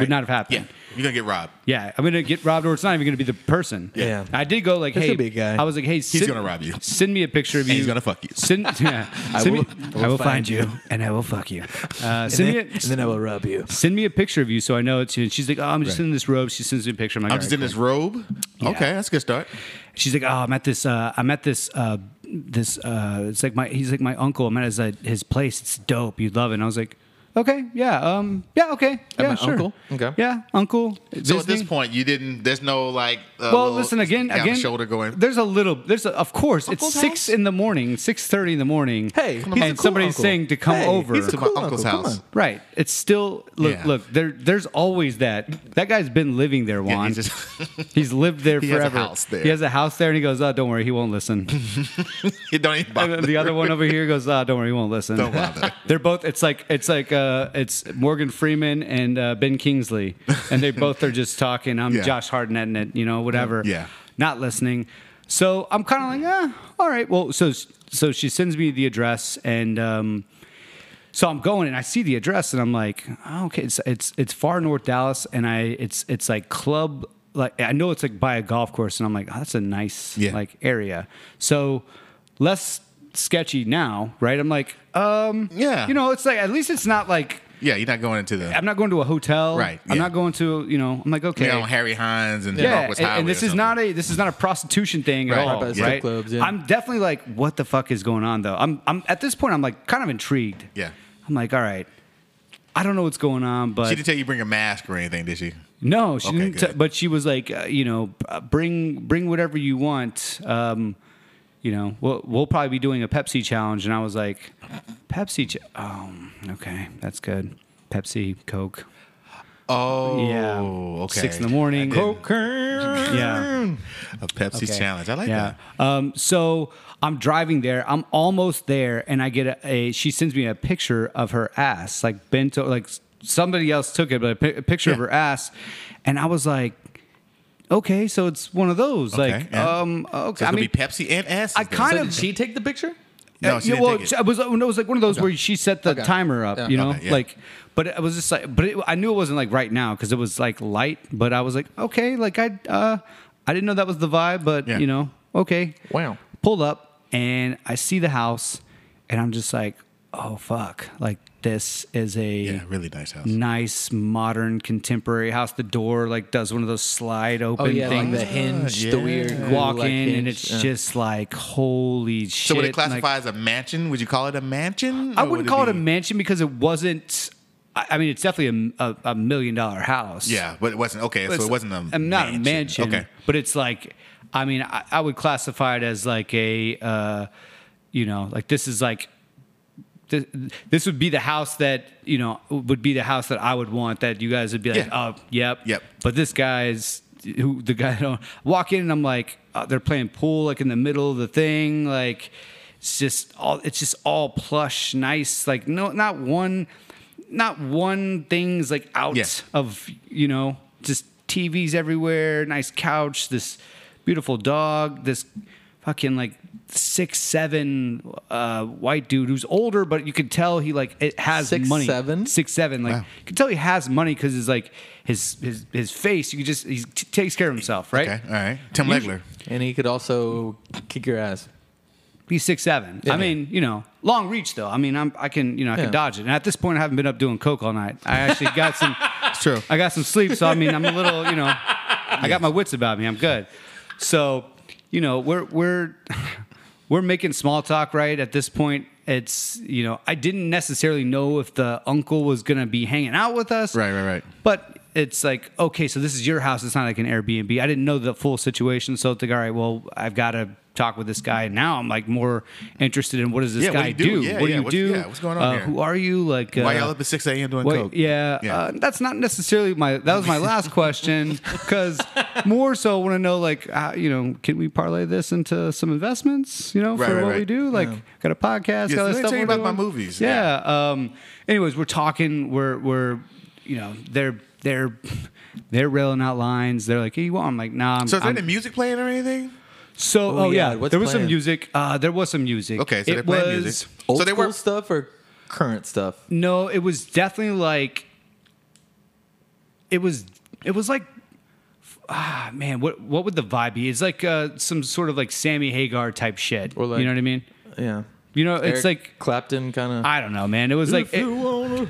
would not have happened. Yeah. You're going to get robbed. Yeah, I'm gonna get robbed, or it's not even gonna be the person. Yeah. I did go like, There's hey, gonna be a guy. I was like, hey, he's gonna rob you. Send me a picture of you. And he's gonna fuck you. Send, yeah, I send will- me, I will, find, you. and I will fuck you. Uh, send me, a, and then I will rub you. send me a picture of you so I know it's you. And she's like, oh, I'm just Right. in this robe. She sends me a picture. I'm like, I'm "All just right, in this robe. Yeah. Okay, that's a good start. She's like, oh, I'm at this. Uh, I'm at this. Uh, this. Uh, it's like my. He's like my uncle. I'm at his uh, his place. It's dope. You'd love it. And I was like, Okay, yeah, um, yeah, okay, yeah, my sure. uncle? Okay. yeah, uncle. So at this visiting. point, you didn't. There's no like. Uh, well, little listen again, down again. The shoulder going. There's a little. There's a, of course. Uncle's it's six house? in the morning, six thirty in the morning. Hey, he's a and cool somebody's uncle. saying to come Hey, over. he's a to my cool uncle's uncle, come house. on. Right. It's still look. Yeah. Look. There. There's always that. That guy's been living there, Yeah, Juan. he's just- He's lived there He has a forever. house there. He has a house there, and he goes, "Oh, don't worry, he won't listen." you don't even And bother. then the other one over here goes, "Oh, don't worry, he won't listen." Don't bother. They're both. It's like it's like uh, it's Morgan Freeman and uh, Ben Kingsley, and they both are just talking. I'm Yeah. Josh Hartnett, it, you know, whatever. Yeah. Not listening. So I'm kind of like, ah, all right. Well, so so she sends me the address, and um, so I'm going, and I see the address, and I'm like, oh, okay, it's it's it's far north Dallas, and I it's it's like club. Like I know it's like by a golf course, and I'm like, oh, that's a nice Yeah. like area. So less sketchy now, right? I'm like, um, Yeah. you know, it's like at least it's not like Yeah, you're not going into the. I'm not going to a hotel, Right, I'm yeah. not going to, you know, I'm like, okay, You know, Harry Hines and yeah, Northwest and, Highway and this or is not something. a this is not a prostitution thing Right. at Right all, by right? the strip clubs, yeah. I'm definitely like, what the fuck is going on though? I'm I'm at this point, I'm like kind of intrigued. Yeah. I'm like, all right, I don't know what's going on, but She didn't tell you bring a mask or anything, did she? no, she Okay, didn't. T- but she was like, uh, you know, uh, bring bring whatever you want. Um, you know, we'll we'll probably be doing a Pepsi challenge, and I was like, Pepsi. Ch- oh, okay, that's good. Pepsi, Coke. Oh, Yeah. okay. Six in the morning. Didn't- Yeah. A Pepsi Okay. challenge. I like yeah. that. Um, so I'm driving there. I'm almost there, and I get a, a. She sends me a picture of her ass, like bent, like somebody else took it, but a, pi- a picture of her ass, and I was like, okay, so it's one of those. Okay, like, yeah. um, okay. So it's I gonna mean, be Pepsi and ass. I kind So of did she take the picture? No, uh, she yeah, didn't well, take it. it was it was like one of those where she set the Okay. timer up, Yeah. you know, Okay, yeah. like. But it was just like, but it, I knew it wasn't like right now because it was like light. But I was like, okay, like I, uh, I didn't know that was the vibe, but Yeah. you know, okay. Wow. Pulled up and I see the house, and I'm just like, oh fuck, like this is a Yeah, really nice house. nice modern contemporary house. The door like does one of those slide open Oh yeah, like things. the hinge, yeah. the weird Walk like, in and it's Yeah. just like holy shit. So would it like- classify as a mansion? Would you call it a mansion? I wouldn't would call it a mansion because it wasn't. I I mean, it's definitely a, a, a million dollar house. Yeah, but it wasn't okay. But So it wasn't a I'm not a mansion. Okay. but it's like, I mean, I, I would classify it as like a, uh, you know, like this is like. This, this would be the house that you know would be the house that I would want that you guys would be like Yeah. oh yep Yep. but this guy's who the guy don't walk in and I'm like uh, they're playing pool like in the middle of the thing like it's just all it's just all plush nice like no not one not one thing's like out Yeah. of you know just TVs everywhere nice couch this beautiful dog this fucking like six seven uh, white dude who's older but you could tell he like it has Six, money seven? six seven like Wow. you can tell he has money because his like his his his face you could just he t- takes care of himself right Okay. All right. Tim Legler. and he could also kick your ass. He's six seven. Yeah. I mean, you know, long reach though. I mean, I'm I can you know I Yeah. can dodge it. And at this point, I haven't been up doing coke all night. I actually got some. It's true. I got some sleep, so I mean, I'm a little you know, I got my wits about me. I'm good. So, you know, we're we're we're making small talk right at this point. It's you know, I didn't necessarily know if the uncle was gonna be hanging out with us. Right, right, right. But it's like, okay, so this is your house. It's not like an Airbnb. I didn't know the full situation. So it's like, all right, well, I've got to talk with this guy. Now I'm like more interested in what does this Yeah, guy do do? do? Yeah, what do yeah, you what's- do? yeah, what's going on uh, here? Who are you? Like, uh, Why y'all up at 6 a.m. doing Wait, coke? yeah, Yeah. Uh, that's not necessarily my. That was my last question because more so I want to know like uh, you know can we parlay this into some investments? You know Right, for right, what we do. Like got a podcast, Yes, got let me stuff. tell you about my doing. movies. Yeah. Um. Anyways, we're talking. We're we're you know they're they're they're railing out lines. They're like, hey, you want? I'm like, nah. I'm, So is there I'm- any music playing or anything? So Oh, oh, yeah, yeah, what's there was some music. Uh, there was some music. Okay, so it they're playing was, music. Old so they school were stuff or current stuff? No, it was definitely like it was it was like ah man, what what would the vibe be? It's like uh, some sort of like Sammy Hagar type shit. Or like- you know what I mean? Yeah. You know, it's Eric like Clapton kind of. I don't know, man. It was like it,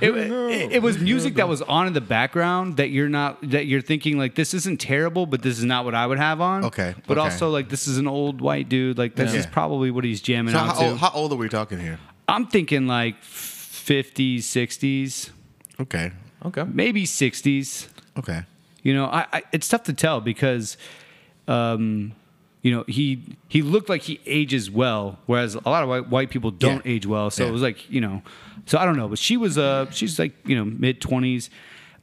it, it- it was music that was on in the background that you're not that you're thinking like this isn't terrible, but this is not what I would have on. Okay, but okay. also like this is an old white dude. Like this Yeah. is probably what he's jamming So out how to. old, how old are we talking here? I'm thinking like 50s, 60s. Okay. Okay. maybe 60s. Okay. You know, I, I it's tough to tell because, um, you know, he he looked like he ages well, whereas a lot of white, white people don't Yeah. age well. So Yeah. it was like, you know, so I don't know, but she was uh she's like you know mid twenties.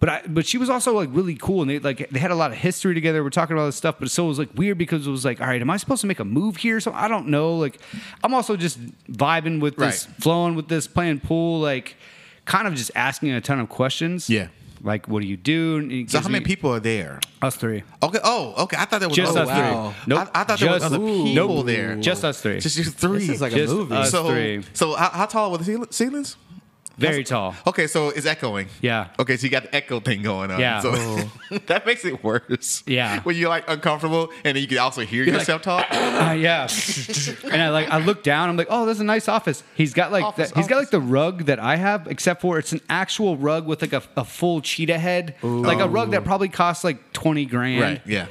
But I, but she was also like really cool, and they like they had a lot of history together. We're talking about this stuff, but so it was like weird because it was like, all right, am I supposed to make a move here? So I don't know. Like, I'm also just vibing with this, Right. flowing with this, playing pool, like, kind of just asking a ton of questions. Yeah. Like, what do you do? So how many me- people are there? Us three. Okay. Oh, okay. I thought there was Just oh, us wow. three. Nope. I, I thought there was Just- other people Nope. there. Just us three. Just you three. This is like a movie. us so, three. so how, how tall were the ceilings? Very tall. Okay, so it's echoing. Yeah. Okay, so you got the echo thing going on. Yeah. So Oh. that makes it worse. Yeah. When you're like uncomfortable and you can also hear yourself talk. Uh, yeah. and I like I look down. I'm like, oh, there's a nice office. He's got like Office, the, he's got like the rug that I have, except for it's an actual rug with like a, a full cheetah head, like a rug that probably costs like twenty grand. Right. Yeah.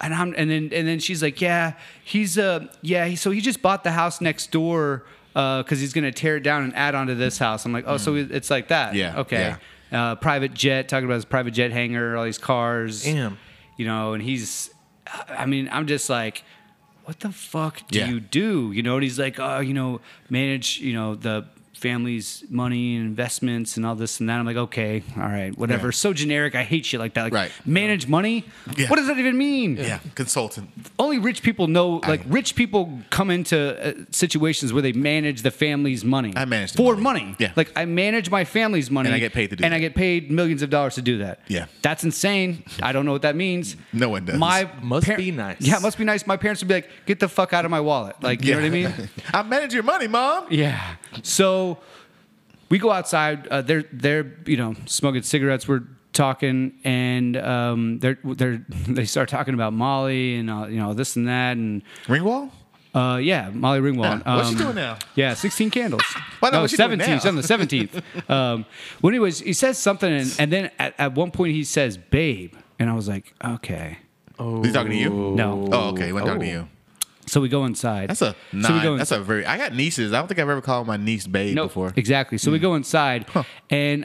And I'm and then and then she's like, yeah, he's uh yeah, he, so he just bought the house next door because he's gonna tear it down and add on to this house. I'm like, oh, so it's like that. Hmm. Yeah, Okay. Uh, private jet, talking about his private jet hangar, all these cars. Damn. You know, and he's, I mean, I'm just like, what the fuck do Yeah. you do? You know, and he's like, oh, you know, manage, you know, the family's money and investments and all this and that. I'm like, okay, all right, whatever. Yeah. So generic. I hate shit like that. Like, Right. manage money. Yeah. What does that even mean? Yeah. Consultant. only rich people know like rich people come into uh, situations where they manage the family's money I manage the for money. money. Yeah. like i manage my family's money And I get paid to do and i get paid millions of dollars to do that Yeah. that's insane i don't know what that means No one does. my Must be nice. yeah it must be nice my parents would be like get the fuck out of my wallet like you know what i mean I manage your money, mom. yeah. So we go outside. Uh, they're they're you know smoking cigarettes. We're talking, and um, they're they're they start talking about Molly and uh, you know this and that, and Ringwald? uh, yeah, Molly Ringwald. Yeah. What's she Um, doing now? Yeah, sixteen candles. Well, no, no, what's she doing now? She's on the seventeenth. um, well, anyways, he says something, and, and then at, at one point he says "babe," and I was like, okay, Is he talking to you? no. Oh, okay. He wasn't talking to you. So we go inside. That's a So we nine. go that's a very. I got nieces. I don't think I've ever called my niece babe No, before. Exactly. So we Mm. go inside, and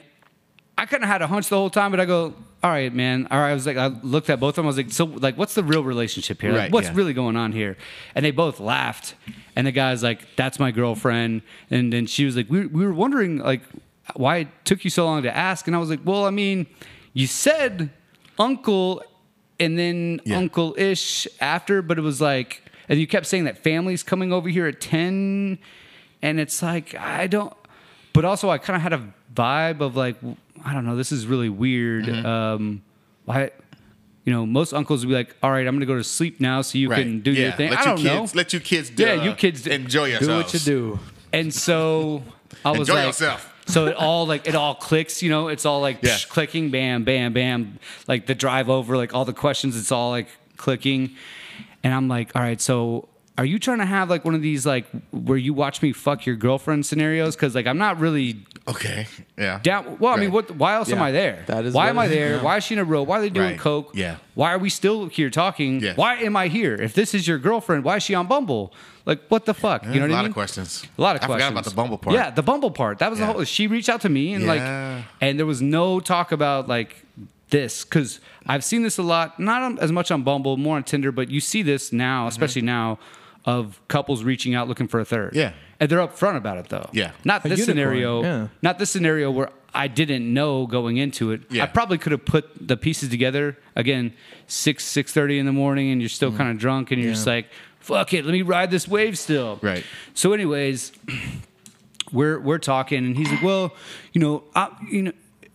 I kind of had a hunch the whole time, but I go, "All right, man." All right, I was like, I looked at both of them. I was like, "So, like, what's the real relationship here? Like, Right, what's yeah. really going on here?" And they both laughed, and the guy's like, "That's my girlfriend," and then she was like, "We we were wondering like why it took you so long to ask," and I was like, "Well, I mean, you said uncle." And then Yeah. uncle ish after, but it was like, and you kept saying that family's coming over here at 10 and it's like i don't but also i kind of had a vibe of like i don't know this is really weird Mm-hmm. um why you know most uncles would be like all right i'm gonna go to sleep now so you can do your thing Let i don't kids, know Let you kids. Do, Yeah, you kids enjoy Do what you do. and so i was Enjoy like yourself. so it all like it all clicks you know it's all like Yeah. psh, clicking bam bam bam like the drive over like all the questions it's all like clicking and i'm like all right so are you trying to have like one of these like where you watch me fuck your girlfriend scenarios because like i'm not really Okay. Yeah. down well i mean what why else am i there that is why am i there yeah. why is she in a row why are they doing Right. coke Yeah. why are we still here talking Yeah. why am i here if this is your girlfriend why is she on bumble like what the fuck you know what a i lot of questions. a lot of I questions. forgot about the Bumble part. Yeah, the Bumble part. That was Yeah. the whole. She reached out to me and Yeah. like, and there was no talk about like this because I've seen this a lot. Not on, as much on Bumble, more on Tinder, but you see this now, especially now, of couples reaching out looking for a third. Mm-hmm. Yeah. and they're upfront about it though. Yeah. not A this unicorn, scenario. yeah. Not this scenario where I didn't know going into it. Yeah. I probably could have put the pieces together again, six six thirty in the morning, and you're still Mm. kind of drunk, and you're just like, "Fuck it, let me ride this wave still." Right. So, anyways, we're we're talking, and he's like, "Well, you know, I, you know."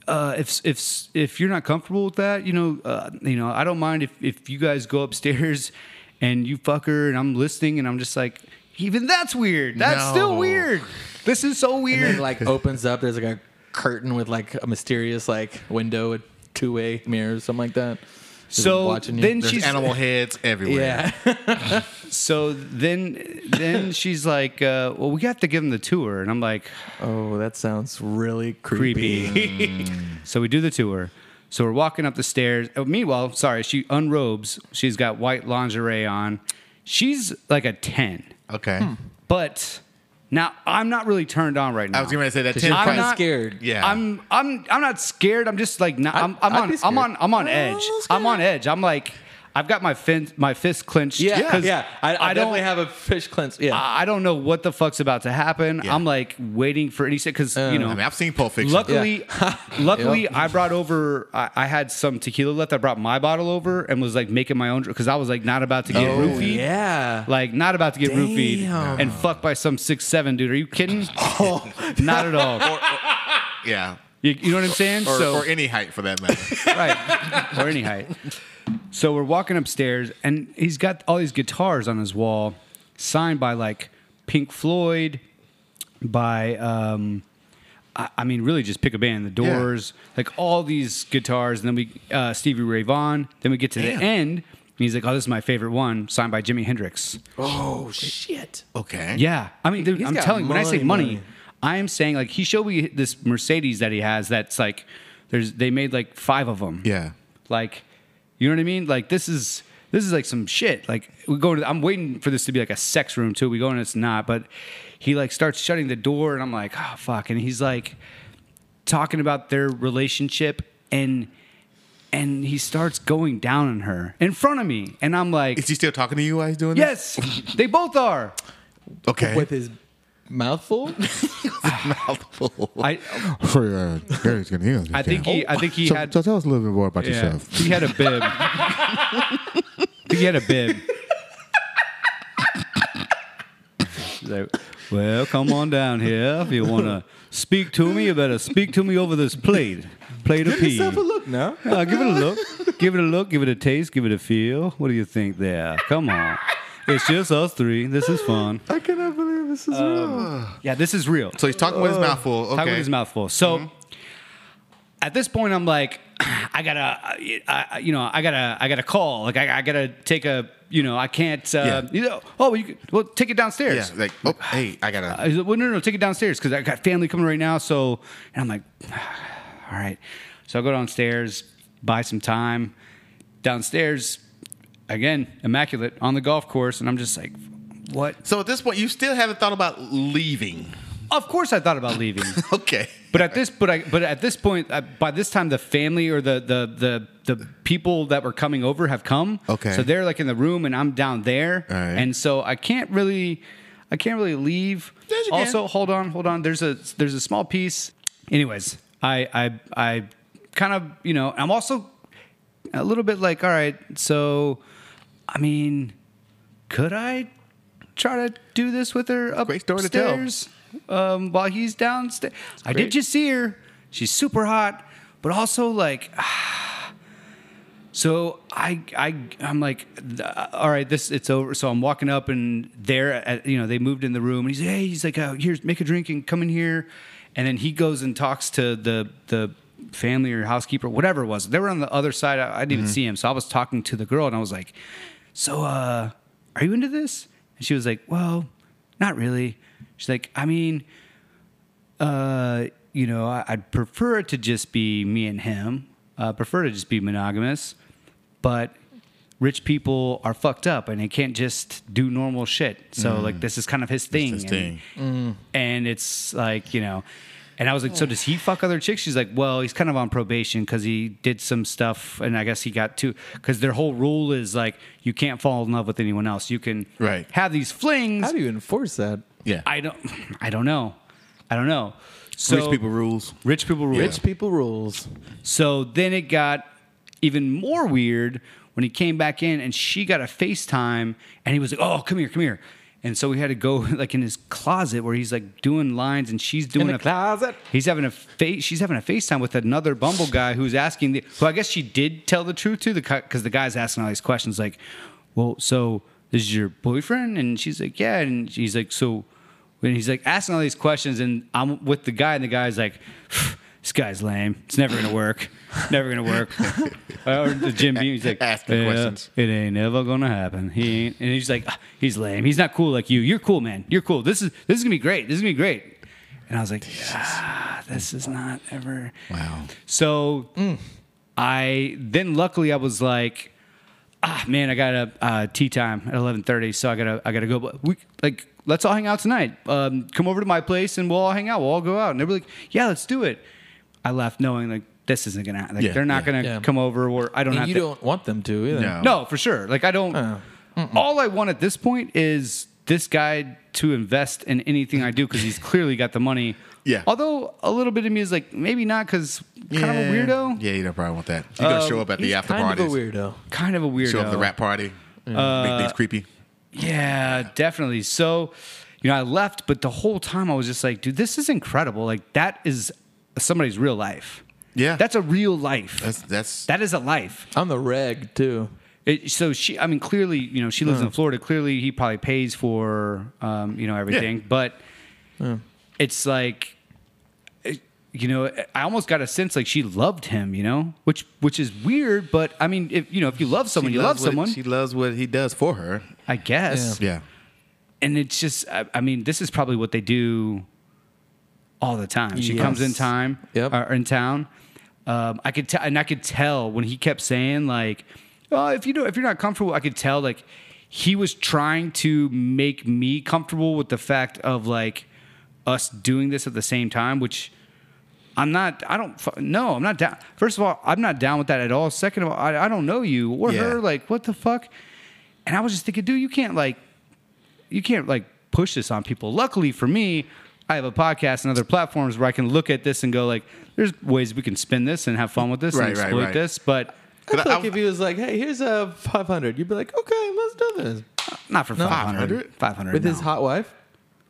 Uh, if if if you're not comfortable with that, you know, uh, you know, I don't mind if, if you guys go upstairs and you fuck her and I'm listening and I'm just like, even that's weird. That's still weird. This is so And weird. then like opens up. There's like a curtain with like a mysterious like window with two way mirrors, something like that. Just so watching you. then There's she's animal heads everywhere. yeah. so then then she's like, uh, well, we got to give him the tour, and I'm like, oh, that sounds really creepy. creepy. so we do the tour. So we're walking up the stairs. Oh, meanwhile, sorry, she unrobes. She's got white lingerie on. She's like a 10, Okay. but Now I'm not really turned on right now. I was going to say that. 10 I'm kinda not scared. Yeah. I'm I'm I'm not scared. I'm just like not, I'm I'm I'd on I'm on I'm on edge. I'm on edge. I'm like I've got my fin my fist clenched. Yeah, 'cause yeah. I, I, I don't only have a fish cleanse. Yeah. I don't know what the fuck's about to happen. Yeah. I'm like waiting for any because you uh, know. I mean, I've seen Pulp Fiction. Luckily, luckily, I brought over. I, I had some tequila left. I brought my bottle over and was like making my own because I was like not about to get oh, roofied. yeah. Like not about to get roofied and fucked by some six seven dude. Are you kidding? oh. not at all. yeah. You, you know what I'm saying? Or, so or any height for that matter. right or any height. So we're walking upstairs, and he's got all these guitars on his wall, signed by like Pink Floyd, by um, I, I mean, really just pick a band, The Doors, like all these guitars, and then we uh, Stevie Ray Vaughan. Then we get to Damn. the end, and he's like, "Oh, this is my favorite one, signed by Jimi Hendrix." oh shit. Okay. Yeah, I mean, dude, He's I'm got telling you, when I say money, money, money. I am saying like he showed me this Mercedes that he has. That's like, there's they made like five of them. Yeah. Like, you know what I mean? Like this is this is like some shit. Like we go to. I'm waiting for this to be like a sex room too. We go and it's not, but he like starts shutting the door, and I'm like, oh fuck, and he's like talking about their relationship and. And he starts going down on her in front of me, and I'm like, Is he still talking to you while he's doing this? "Yes, they both are." Okay. With his mouth full? mouthful. I For uh, Gary's gonna hear I think he I think he so, had so tell us a little bit more about yeah, yourself. he had a bib. I think he had a bib. He's like, well, come on down here. If you want to speak to me, you better speak to me over this plate. Plate of Give pea. yourself a look now. Uh, give it a look. Give it a look. Give it a taste. Give it a feel. What do you think there? Come on. It's just us three. This is fun. I cannot believe this is real. Um, yeah, this is real. so he's talking with his oh. mouth full. Okay. Talking with his mouth full. So mm-hmm. at this point, I'm like, I gotta, I, I- you know, I gotta, I gotta call. Like, I, I gotta take a, you know, I can't, uh, Yeah. you know, oh, you, could- well, take it downstairs. Yeah. Like, oh, hey, I gotta. Uh, I said, well, no, no, no, take it downstairs because I got family coming right now. So, and I'm like, all right. So I go downstairs, buy some time. Downstairs, again, immaculate on the golf course, and I'm just like, what? So at this point, you still haven't thought about leaving. Of course, I thought about leaving. Okay. But at this, but I, but at this point, uh, by this time, the family or the the the the people that were coming over have come. Okay. So they're like in the room, and I'm down there, right. and so I can't really, I can't really leave. Yes, you can. also, hold on, hold on. There's a there's a small piece. Anyways, I I I kind of you know I'm also a little bit like all right. So, I mean, could I try to do this with her upstairs? Great story to tell. Um, while he's downstairs. I did just see her. She's super hot, but also like. So I I I'm like, uh, all right, this it's over. So I'm walking up and there, at, you know, they moved in the room and he's hey, he's like, uh, here's make a drink and come in here, and then he goes and talks to the the family or housekeeper, whatever it was. They were on the other side. I, I didn't even see him, so I was talking to the girl and I was like, so uh, are you into this? And she was like, well, not really. She's like, I mean, uh, you know, I, I'd prefer it to just be me and him. Uh, prefer to just be monogamous, but rich people are fucked up and they can't just do normal shit. So like, this is kind of his thing. his and, thing. and it's like you know. And I was like, so does he fuck other chicks? She's like, well, he's kind of on probation because he did some stuff, and I guess he got two. Because their whole rule is like, you can't fall in love with anyone else. You can Right. have these flings. How do you enforce that? Yeah. I don't. I don't know. I don't know. So Rich people rules. Rich people rules. Rich people rules. So then it got even more weird when he came back in and she got a FaceTime and he was like, "Oh, come here, come here." And so we had to go like in his closet where he's like doing lines and she's doing a closet. He's having a face. She's having a FaceTime with another Bumble guy who's asking the. Who I guess she did tell the truth to the because the guy's asking all these questions like, "Well, so this is your boyfriend?" And she's like, "Yeah." And she's like, "So," when he's like asking all these questions, and I'm with the guy, and the guy's like, "This guy's lame. It's never gonna work. Never gonna work." or the Jim Beam, he's like, Asking "Yeah, questions. It ain't ever gonna happen. He ain't." And he's like, "Ah, "He's lame. He's not cool like you. You're cool, man. You're cool. This is this is gonna be great. This is gonna be great." And I was like, ah, this is not ever. Wow. So I then luckily I was like, ah man, I got a uh, tee time at eleven thirty, so I gotta I gotta go. But we like let's all hang out tonight. Um, come over to my place and we'll all hang out. We'll all go out. And they were like, yeah, let's do it. I left knowing like this isn't gonna happen. Like Yeah, they're not yeah. gonna Yeah. come over or I don't And have you to. don't want them to either. No. No, for sure. Like I don't. Oh. All I want at this point is this guy to invest in anything I do because he's clearly got the money. Yeah. Although a little bit of me is like maybe not because kind of a weirdo. Yeah, you don't probably want that. You're gonna um, show up at the He's after kind parties. of a weirdo. Kind of a weirdo. Show up at the rap party. Make things uh, creepy. Yeah, definitely. So, you know, I left, but the whole time I was just like, dude, this is incredible. Like that is somebody's real life. Yeah. That's a real life. That's that's that is a life. On the reg too. It, so she, I mean, clearly, you know, she lives in Florida. Clearly, he probably pays for, um, you know, everything. But it's like, it- you know, I almost got a sense like she loved him, you know, which which is weird. But I mean, if you know, if you love someone, she you love what- someone. She loves what he does for her. I guess. Yeah. And it's just, I, I mean, this is probably what they do all the time. She comes in time, Yep. or in town. Um, I could tell, and I could tell when he kept saying like, "Oh, if you do, if you're not comfortable," I could tell like he was trying to make me comfortable with the fact of like us doing this at the same time, which I'm not. I don't. No, I'm not down. First of all, I'm not down with that at all. Second of all, I, I don't know you or Yeah. her. Like, what the fuck? And I was just thinking, dude, you can't like, you can't like push this on people. Luckily for me, I have a podcast and other platforms where I can look at this and go like, there's ways we can spin this and have fun with this Right, and exploit right. this, but I feel I- if he was like, "Hey, here's a 500," you'd be like, "Okay, let's do this." not for 500. 500? 500 With his hot wife,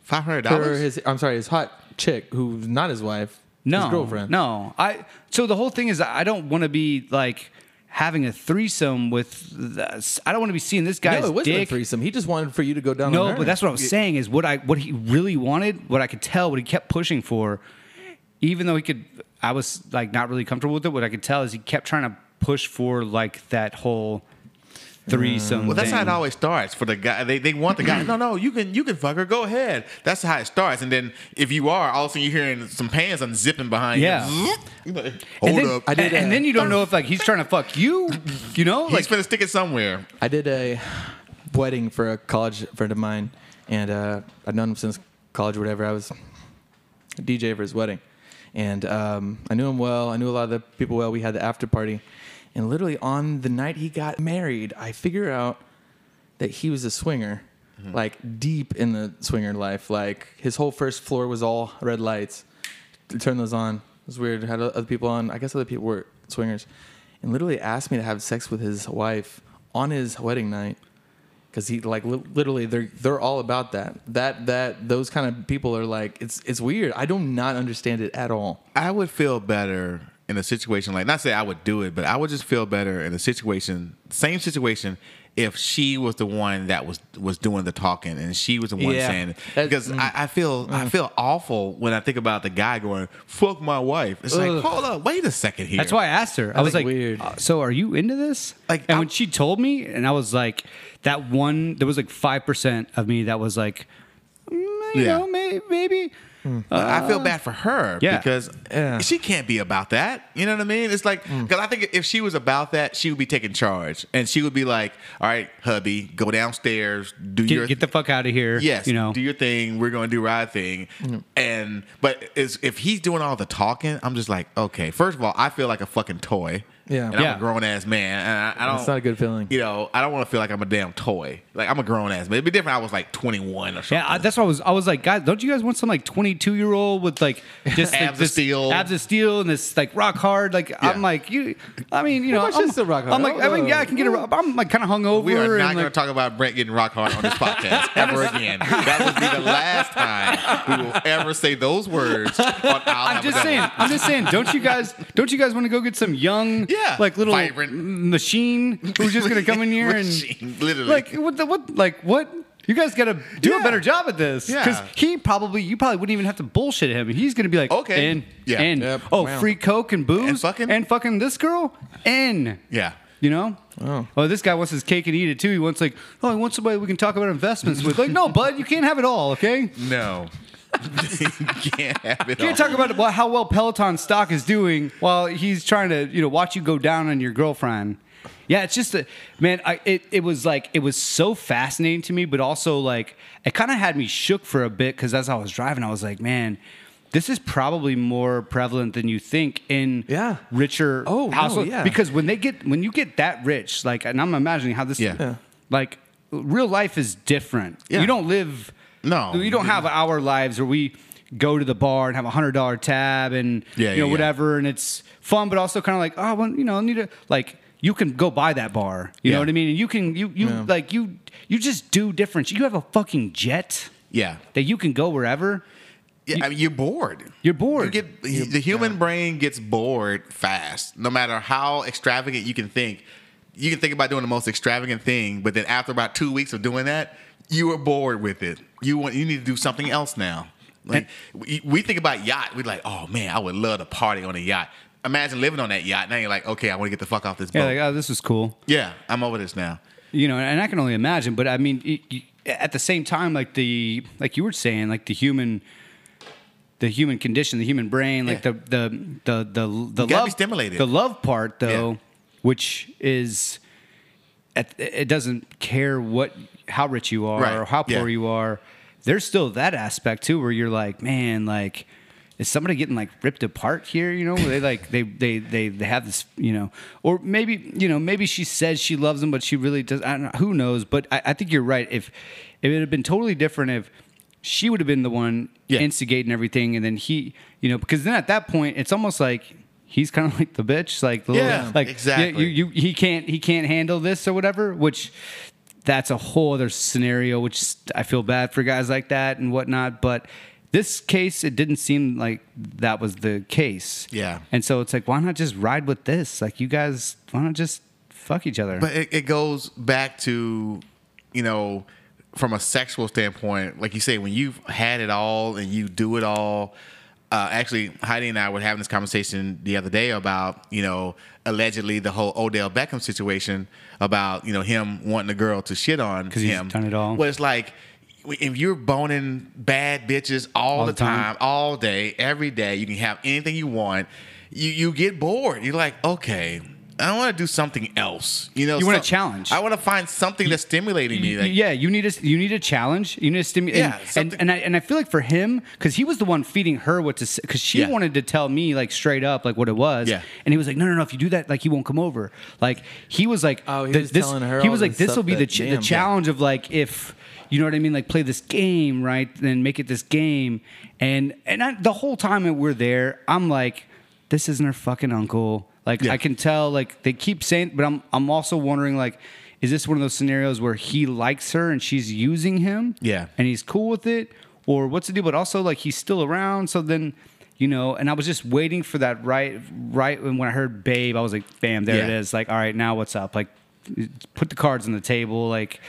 Five hundred or dollars. his I'm sorry, his hot chick who's not his wife, no his girlfriend. No, I. So the whole thing is, I don't want to be like having a threesome with. The, I don't want to be seeing this guy's no, it wasn't dick. a threesome. He just wanted for you to go down. No, but that's what I was saying is what I what he really wanted, what I could tell, what he kept pushing for, even though he could I was like not really comfortable with it, what I could tell is he kept trying to push for like that whole threesome. Well, that's thing. how it always starts for the guy. They, they want the guy. No, no, you can you can fuck her. Go ahead. That's how it starts. And then if you are, all of a sudden you're hearing some pants unzipping behind Yeah. you. You're like, and Hold then, up. I did, and, uh, then you don't know if like he's trying to fuck you, you know, like He's like gonna stick it somewhere. I did a wedding for a college friend of mine, and uh, I've known him since college or whatever. I was a DJ for his wedding, and um, I knew him well. I knew a lot of the people well. We had the after party, and literally on the night he got married, I figure out that he was a swinger, mm-hmm. like deep in the swinger life. Like his whole first floor was all red lights. Turn those on. It was weird. Had other people on. I guess other people were swingers, and literally asked me to have sex with his wife on his wedding night because he like li- literally they're they're all about that. That that those kind of people are like it's it's weird. I do not understand it at all. I would feel better in a situation like not say I would do it, but I would just feel better in a situation, same situation, if she was the one that was was doing the talking and she was the one Yeah. saying it. Because I, I feel I feel awful when I think about the guy going fuck my wife. It's Ugh. like hold up, wait a second here. That's why I asked her. I was like weird. "Uh, "So are you into this?" Like, and I- when she told me, and I was like, "That one." There was like five percent of me that was like, mm, you Yeah. know, may, maybe. Uh, I feel bad for her Yeah. because Yeah. she can't be about that. You know what I mean? It's like mm. because I think if she was about that, she would be taking charge and she would be like, "All right, hubby, go downstairs, do your Get, get the fuck out of here. Yes, you know. do your thing. We're gonna do our thing. Mm. And but if he's doing all the talking, I'm just like, okay. First of all, I feel like a fucking toy. Yeah. and I'm Yeah. a grown ass man, and I, I don't. It's not a good feeling. You know, I don't want to feel like I'm a damn toy. Like I'm a grown ass man. It'd be different. if I was like 21 or something. Yeah, I, that's what I was. I was like, guys, don't you guys want some like twenty two year old with like just like, Abs of this steel. abs of steel, and this like rock hard? Like I'm like you. I mean, you know, much I'm, is the rock hard? I'm like, I mean, yeah, I can get a. Oh. I'm like kind of hungover. We are not and, going like, to talk about Brent getting rock hard on this podcast ever again. That would be the last time we will ever say those words. On I'll I'm just saying. I'm just saying. Don't you guys? Don't you guys want to go get some young, Yeah, like little vibrant. machine who's just gonna come in here and literally. like what the what like what? You guys got to do a better job at this Yeah. because he probably you probably wouldn't even have to bullshit him. He's gonna be like, Okay. And, Yeah. and Yep. Oh, Wow. free coke and booze And fucking? and fucking this girl And. yeah. You know? Oh. oh. this guy wants his cake and eat it too. He wants like, oh, he wants somebody we can talk about investments with. Like, no, bud, you can't have it all, okay? No. You can't have it You can't all. talk about well, how well Peloton stock is doing while he's trying to, you know, watch you go down on your girlfriend. Yeah, it's just a man. I, it it was like it was so fascinating to me, but also like it kind of had me shook for a bit because as I was driving, I was like, man. This is probably more prevalent than you think in Yeah. richer Oh, no, households yeah. because when they get when you get that rich, like, and I'm imagining how this, Yeah. Yeah. like, real life is different. Yeah. You don't live, No. you don't have our lives where we go to the bar and have a hundred dollar tab and Yeah, you know yeah, yeah. whatever, and it's fun, but also kind of like, oh, well, you know, I need to like. You can go buy that bar. You know what I mean? And you can you you like you you just do different. You have a fucking jet Yeah. that you can go wherever. Yeah, I mean, you're bored. You're bored. You get the human brain gets bored fast. No matter how extravagant you can think, you can think about doing the most extravagant thing, but then after about two weeks of doing that, you were bored with it. You want you need to do something else now. Like we, we think about yacht, we're like, oh man, I would love to party on a yacht. Imagine living on that yacht. Now you're like, okay, I want to get the fuck off this Yeah, boat. like oh, this is cool. yeah, I'm over this now. you know and i can only imagine but i mean at the same time like the like you were saying like the human the human condition the human brain like Yeah. the the the the, the gotta love be stimulated. the love part though Yeah. which is at, it doesn't care what how rich you are Right. or how poor Yeah. you are there's still that aspect too where you're like man like is somebody getting like ripped apart here you know where they like they they they they have this you know or maybe you know maybe she says she loves him but she really does i don't know who knows but i, I think you're right if if it had been totally different if she would have been the one Yeah. instigating everything and then he you know because then at that point it's almost like he's kind of like the bitch like the Yeah, little, like exactly. you, you he can't he can't handle this or whatever which that's a whole other scenario which i feel bad for guys like that and whatnot but this case it didn't seem like that was the case Yeah. and so it's like why not just ride with this like you guys why not just fuck each other But it, it goes back to, you know, from a sexual standpoint, like you say, when you've had it all and you do it all. Uh, actually, Heidi and I were having this conversation the other day about, you know, allegedly the whole Odell Beckham situation about, you know, him wanting a girl to shit on 'Cause he's him. done it all. Well, it's like if you're boning bad bitches all, All the the time. time, all day, every day, you can have anything you want. You you get bored. You're like, okay, I want to do something else. You know, You want a some- challenge. I want to find something that's stimulating me. Like, yeah, you need a you need a challenge. You need to stimulate. Yeah, and, something- and I and I feel like for him because he was the one feeding her what to say because she Yeah. wanted to tell me like straight up like what it was. Yeah. and he was like, no, no, no. If you do that, like he won't come over. Like he was like, Oh, he th- was this, telling her He was like, this will stuff be the that- ch- the damn. challenge of like if. You know what I mean? Like play this game, right? Then make it this game, and and I, the whole time that we're there, I'm like, this isn't her fucking uncle. Like Yeah. I can tell, like they keep saying, but I'm I'm also wondering, like, is this one of those scenarios where he likes her and she's using him? Yeah. and he's cool with it, or what's the deal? But also, like, he's still around. So then, you know, and I was just waiting for that right, right. And when I heard "babe," I was like, "Bam, there it Yeah. is." Like, all right, now what's up? Like, put the cards on the table. Like,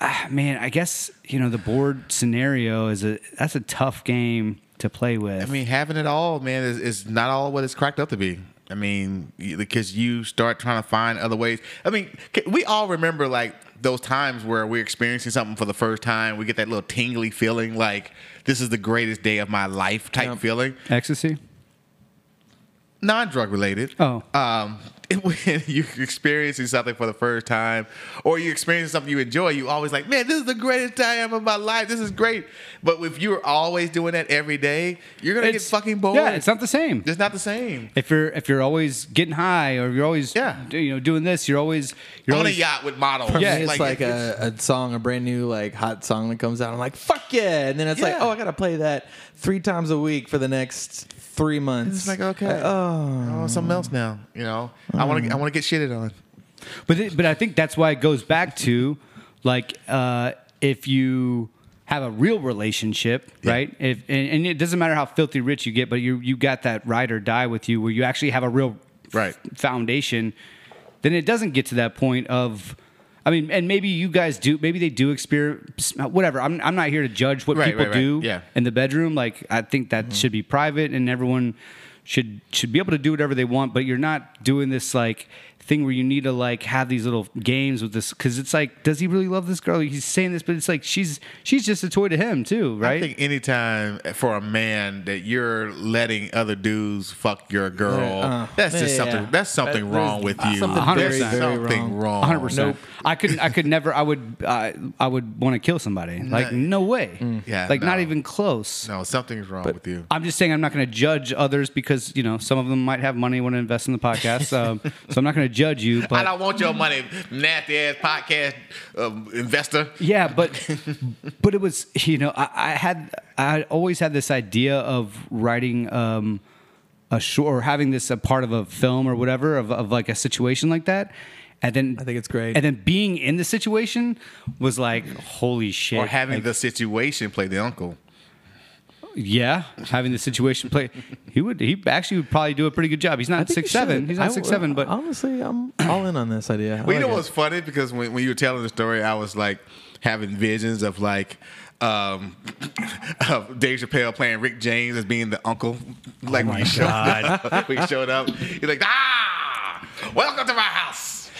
ah, man, I guess you know the bored scenario is a that's a tough game to play with. I mean, having it all, man, is, is not all what it's cracked up to be. I mean, because you start trying to find other ways. I mean, we all remember like those times where we're experiencing something for the first time. We get that little tingly feeling, like this is the greatest day of my life type feeling. Ecstasy. non-drug related. Oh. um, when you're experiencing something for the first time, or you're experiencing something you enjoy, you always like, man, this is the greatest time of my life. This is great. But if you're always doing that every day, you're gonna get fucking bored. Yeah, it's not the same. It's not the same. if you're if you're always getting high or you're always Yeah. you know doing this, you're always you're on a yacht with models. Yeah, it's like, a, a song, a brand new like hot song that comes out. I'm like, fuck yeah! And then it's like, oh, I gotta play that three times a week for the next three months. It's like okay, oh, I something else now. You know, I want to. I want to get shitted on. But it, but I think that's why it goes back to like uh, if you have a real relationship, Yeah. right? If and, and it doesn't matter how filthy rich you get, but you you got that ride or die with you where you actually have a real f- Right. foundation. Then it doesn't get to that point of. I mean, and maybe you guys do. Maybe they do experience whatever. I'm, I'm not here to judge what Right, people right, right. do Yeah. in the bedroom. Like I think that mm-hmm. should be private, and everyone should should be able to do whatever they want, but you're not doing this like thing where you need to like have these little games with this because it's like, does he really love this girl? He's saying this, but it's like she's she's just a toy to him too, right? I think anytime for a man that you're letting other dudes fuck your girl, Uh, that's just yeah. something. That's something That- wrong with there's you. something very, There's very something wrong. hundred percent. I couldn't. I could never. I would. Uh, I would want to kill somebody. Like no way. Mm. Yeah, Like not even close. No, something's wrong with you. I'm just saying I'm not going to judge others because you know some of them might have money want to invest in the podcast. Um, so I'm not going to judge you. But, I don't want your money, nasty ass podcast um, investor. yeah, but but it was you know I, I had I always had this idea of writing um, a short or having this a part of a film or whatever of, of like a situation like that. And then I think it's great. And then being in the situation was like, holy shit! Or having Like, the situation play the uncle. Yeah, having the situation play, he would. He actually would probably do a pretty good job. He's not think six you seven. should. He's I not six w- seven, but honestly, I'm all in on this idea. I Well, you like know it. what's funny? Because when, when you were telling the story, I was like having visions of like um, of Dave Chappelle playing Rick James as being the uncle. Like when, you showed up, when you showed up, he's like, ah, welcome to my house.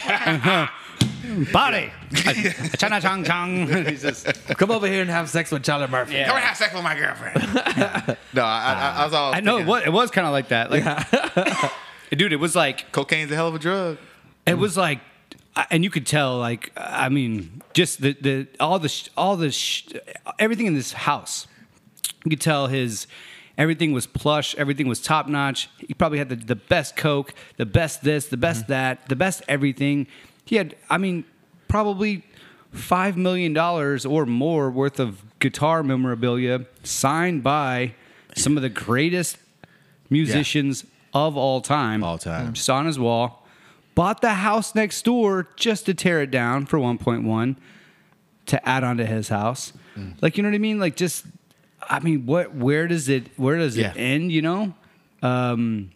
Body. Chana chang chang. He's just- Come over here and have sex with Charlie Murphy. Yeah. Come and have sex with my girlfriend. no, I, I, I was all. I know it thinking, was, it was kind of like that. Like, dude, it was like Cocaine's a hell of a drug. it was like, and you could tell. Like, I mean, just the the all the sh- all the sh- everything in this house. You could tell his everything was plush, everything was top notch. He probably had the, the best Coke, the best this, the best mm-hmm. that, the best everything. He had, I mean, probably five million dollars or more worth of guitar memorabilia signed by some of the greatest musicians of all time. All time. Just on his wall. Bought the house next door just to tear it down for 1.1 to add on to his house. Mm. Like you know what I mean? Like just I mean, what where does it where does Yeah. it end, you know? Um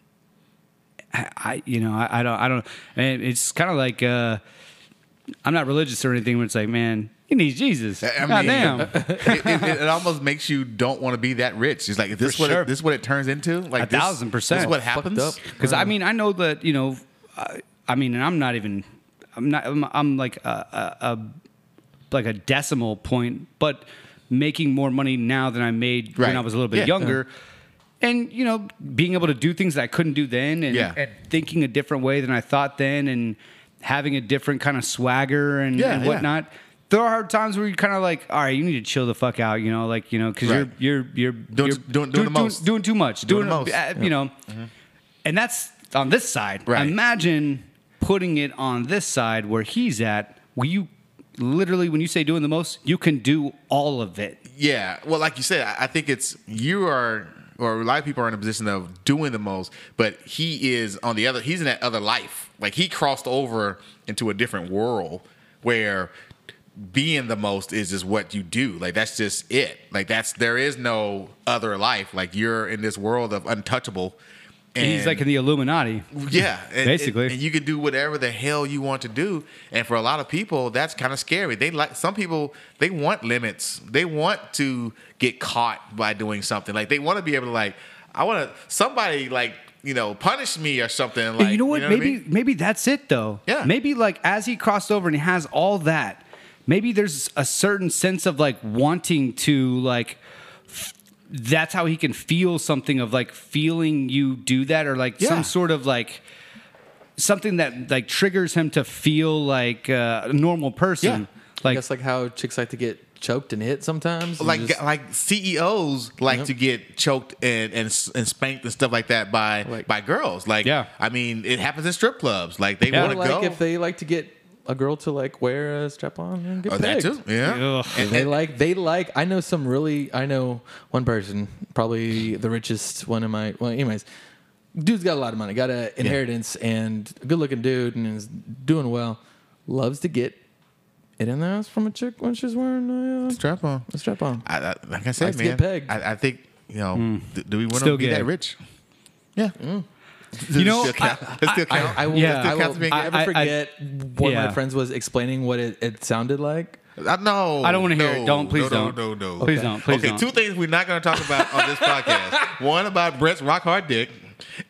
I, you know, I, I don't I don't and it's kind of like uh I'm not religious or anything, but it's like, man, he needs Jesus. I mean, God damn. it, it, it almost makes you don't want to be that rich. It's like, is this For what sure. it, this is what it turns into? Like A this- thousand percent. This is what happens. Because I mean, I know that you know, I, I mean, and I'm not even, I'm not, I'm, I'm like a, a, a, like a decimal point, but making more money now than I made when I was a little bit Yeah. younger. And you know, being able to do things that I couldn't do then, and, Yeah. and thinking a different way than I thought then, and having a different kind of swagger and, Yeah, and yeah. whatnot. There are hard times where you're kind of like, all right, you need to chill the fuck out, you know, like you know, because Right. you're you're you're Doing- you're doing- doing the most. doing, too much, Doing doing, the most. Mm-hmm. uh, you know, and that's on this side. Right. Imagine putting it on this side where he's at, where you literally, when you say doing the most, you can do all of it. Yeah. Well, like you said, I think it's you are, or a lot of people are in a position of doing the most, but he is on the other. He's in that other life. Like he crossed over into a different world where being the most is just what you do. Like that's just it. Like that's there is no other life. Like you're in this world of untouchable. And he's like in the Illuminati. yeah, and- Basically. and, and you can do whatever the hell you want to do. And for a lot of people, that's kind of scary. They like some people. They want limits. They want to get caught by doing something. Like they want to be able to like. I want to somebody like you know punish me or something. Like And you know what? I maybe mean? maybe that's it though. Yeah. Maybe like as he crossed over and he has all that, maybe there's a certain sense of like wanting to like. F- That's how he can feel something of like feeling you do that or like Yeah. some sort of like something that like triggers him to feel like uh, a normal person. Yeah. Like that's like how chicks like to get choked and hit sometimes. and like just- like CEOs like Yep. to get choked and, and and spanked and stuff like that by Like- by girls. Like Yeah. I mean, it happens in strip clubs. Like they Yeah. want or to like go. if they like to get a girl to like wear a strap on and get oh, that too. Yeah. And- They like they like I know some really I know one person probably the richest one of my well anyways dude's got a lot of money got an inheritance and a good looking dude and is doing well loves to get it in the ass from a chick when she's wearing a, uh, strap on. a strap on I, I, like I said, Likes to man, get pegged. I, I think you know. Do, do we want Still to be gay. that rich? Yeah. You know, still count. I- it still count. I, I will, Yeah. I Still counts as will never? I- I- forget one of yeah. my friends was explaining what it, it sounded like I, no, I don't wanna hear it. Don't, please no, don't. No, no, no. Please don't, please okay, don't. two things we're not going to talk about on this podcast. One about Brett's rock hard dick.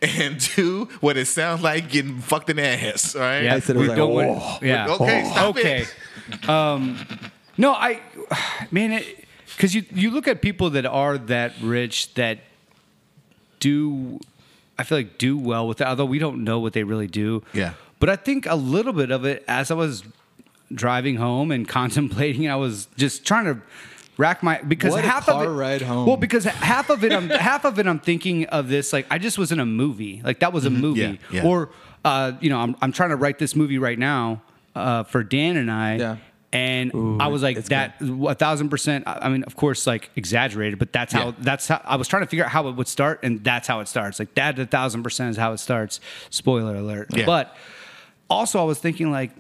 and two, what it sounds like getting fucked in the ass. All right. Yeah, I said it was we like, don't "Oh." want- yeah. Okay, stop okay. it. Um, no, I, man, because you you look at people that are that rich that do, I feel like do well with it, although we don't know what they really do. Yeah. But I think a little bit of it as I was driving home and contemplating, I was just trying to rack my because What half of it ride home. well because half of it I'm half of it I'm thinking of this like I just was in a movie like that was a movie Mm-hmm. Yeah, yeah. or uh, you know I'm I'm trying to write this movie right now uh, for Dan and I Yeah. And I was like that a thousand percent. I I mean, of course, like exaggerated, but that's how Yeah. that's how I was trying to figure out how it would start, and that's how it starts. Like that, a thousand percent is how it starts. Spoiler alert. Yeah. But also, I was thinking like,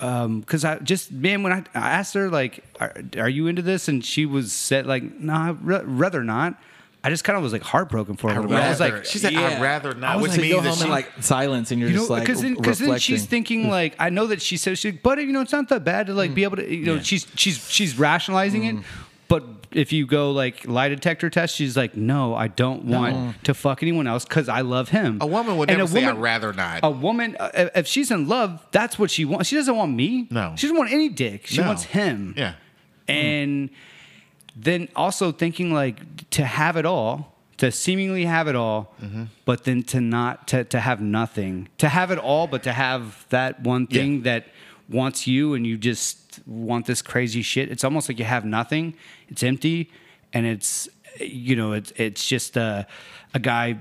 um, because I just man, when I, I asked her like, are, "Are you into this?" and she was said like, "No, nah, I'd rather not." I just kind of was like heartbroken for her. I'd I was like, she said, Yeah. "I'd rather not." I not," was which like, means go home she in like silence, and you're you know, just like because then, because then she's thinking like, I know that she said she, but you know, it's not that bad to like be mm. able to, you know, Yeah. she's she's she's rationalizing it, mm. but if you go like lie detector test, she's like, no, I don't want to fuck anyone else because I love him. A woman would And never a say, woman- "I'd rather not." A woman, uh, if if she's in love, that's what she wants. She doesn't want me. No. she doesn't want any dick. She No. wants him. Yeah. and mm. Then also thinking like to have it all to seemingly have it all Mm-hmm. but then to not to, to have nothing. To have it all but to have that one Yeah. thing that wants you and you just want this crazy shit. It's almost like you have nothing. It's empty. And it's you know it's it's just a, a guy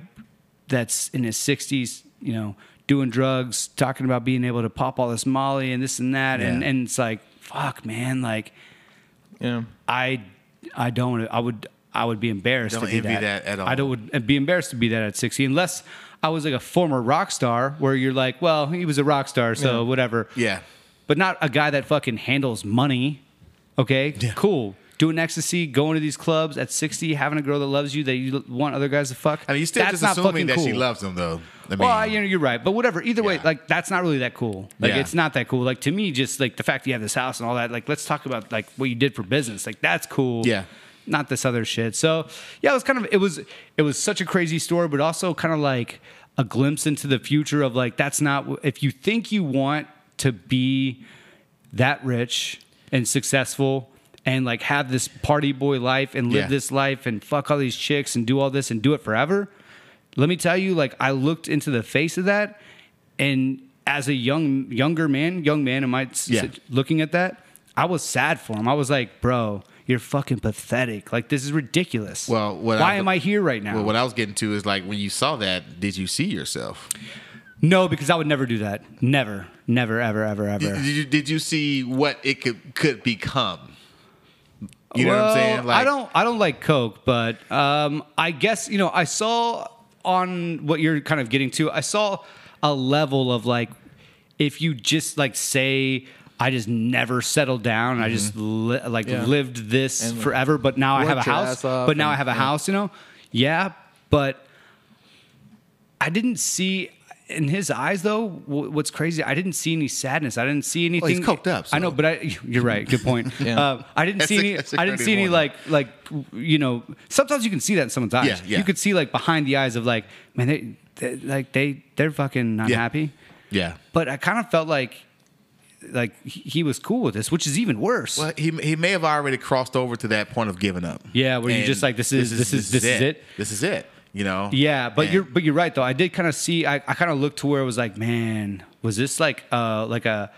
that's in his 60s you know doing drugs talking about being able to pop all this molly and this and that. And, and it's like fuck man. Like yeah. I I don't I would I would be embarrassed Don't to be envy that. that at all. I don't would be embarrassed to be that at 60 unless I was like a former rock star where you're like, well, he was a rock star, so whatever. Yeah. But not a guy that fucking handles money. Okay? Yeah. Cool. Doing ecstasy, going to these clubs at 60, having a girl that loves you that you want other guys to fuck. I mean, you still that's just not assuming that she loves him, though. I mean, Well, I- you know, you're right, but whatever. Either way, Yeah. like that's not really that cool. Like Yeah. it's not that cool. Like to me, just like the fact that you have this house and all that. Like let's talk about like what you did for business. Like that's cool. Yeah. Not this other shit. So yeah, it was kind of it was it was such a crazy story, but also kind of like a glimpse into the future of like that's not if you think you want to be that rich and successful and like have this party boy life and live Yeah. this life and fuck all these chicks and do all this and do it forever. Let me tell you, like I looked into the face of that, and as a young younger man, young man, am I Yeah. looking at that? I was sad for him. I was like, bro, you're fucking pathetic. Like this is ridiculous. Well, what why I- am I here right now? Well, what I was getting to is like when you saw that, did you see yourself? no, because I would never do that. Never, never, ever, ever, ever. Did, did you, did you see what it could could become? You know what I'm Well, saying? I don't I don't like Coke, but um, I guess you know I saw on what you're kind of getting to. I saw a level of like if you just like say I just never settled down. I just li- like Yeah. lived this And, forever, but now I have a house. But now and- I have a yeah. house. You know, yeah, but I didn't see in his eyes though. What's crazy? I didn't see any sadness. I didn't see anything. he's coked up, I know, but I. You're right. Good point. Yeah. uh, I didn't That's see a- any. that's a I didn't crazy see any one. like like you know. Sometimes you can see that in someone's eyes. Yeah, yeah. You could see like behind the eyes of like man they, they like they they're fucking not Yeah. happy. Yeah. But I kind of felt like like he he was cool with this, which is even worse. Well, he he may have already crossed over to that point of giving up. Yeah, where you're just like, this is- this is- this is it. This is it. You know. Yeah, but And- you're but you're right though. I did kind of see. I, I kind of looked to where it was like, man, was this like uh like a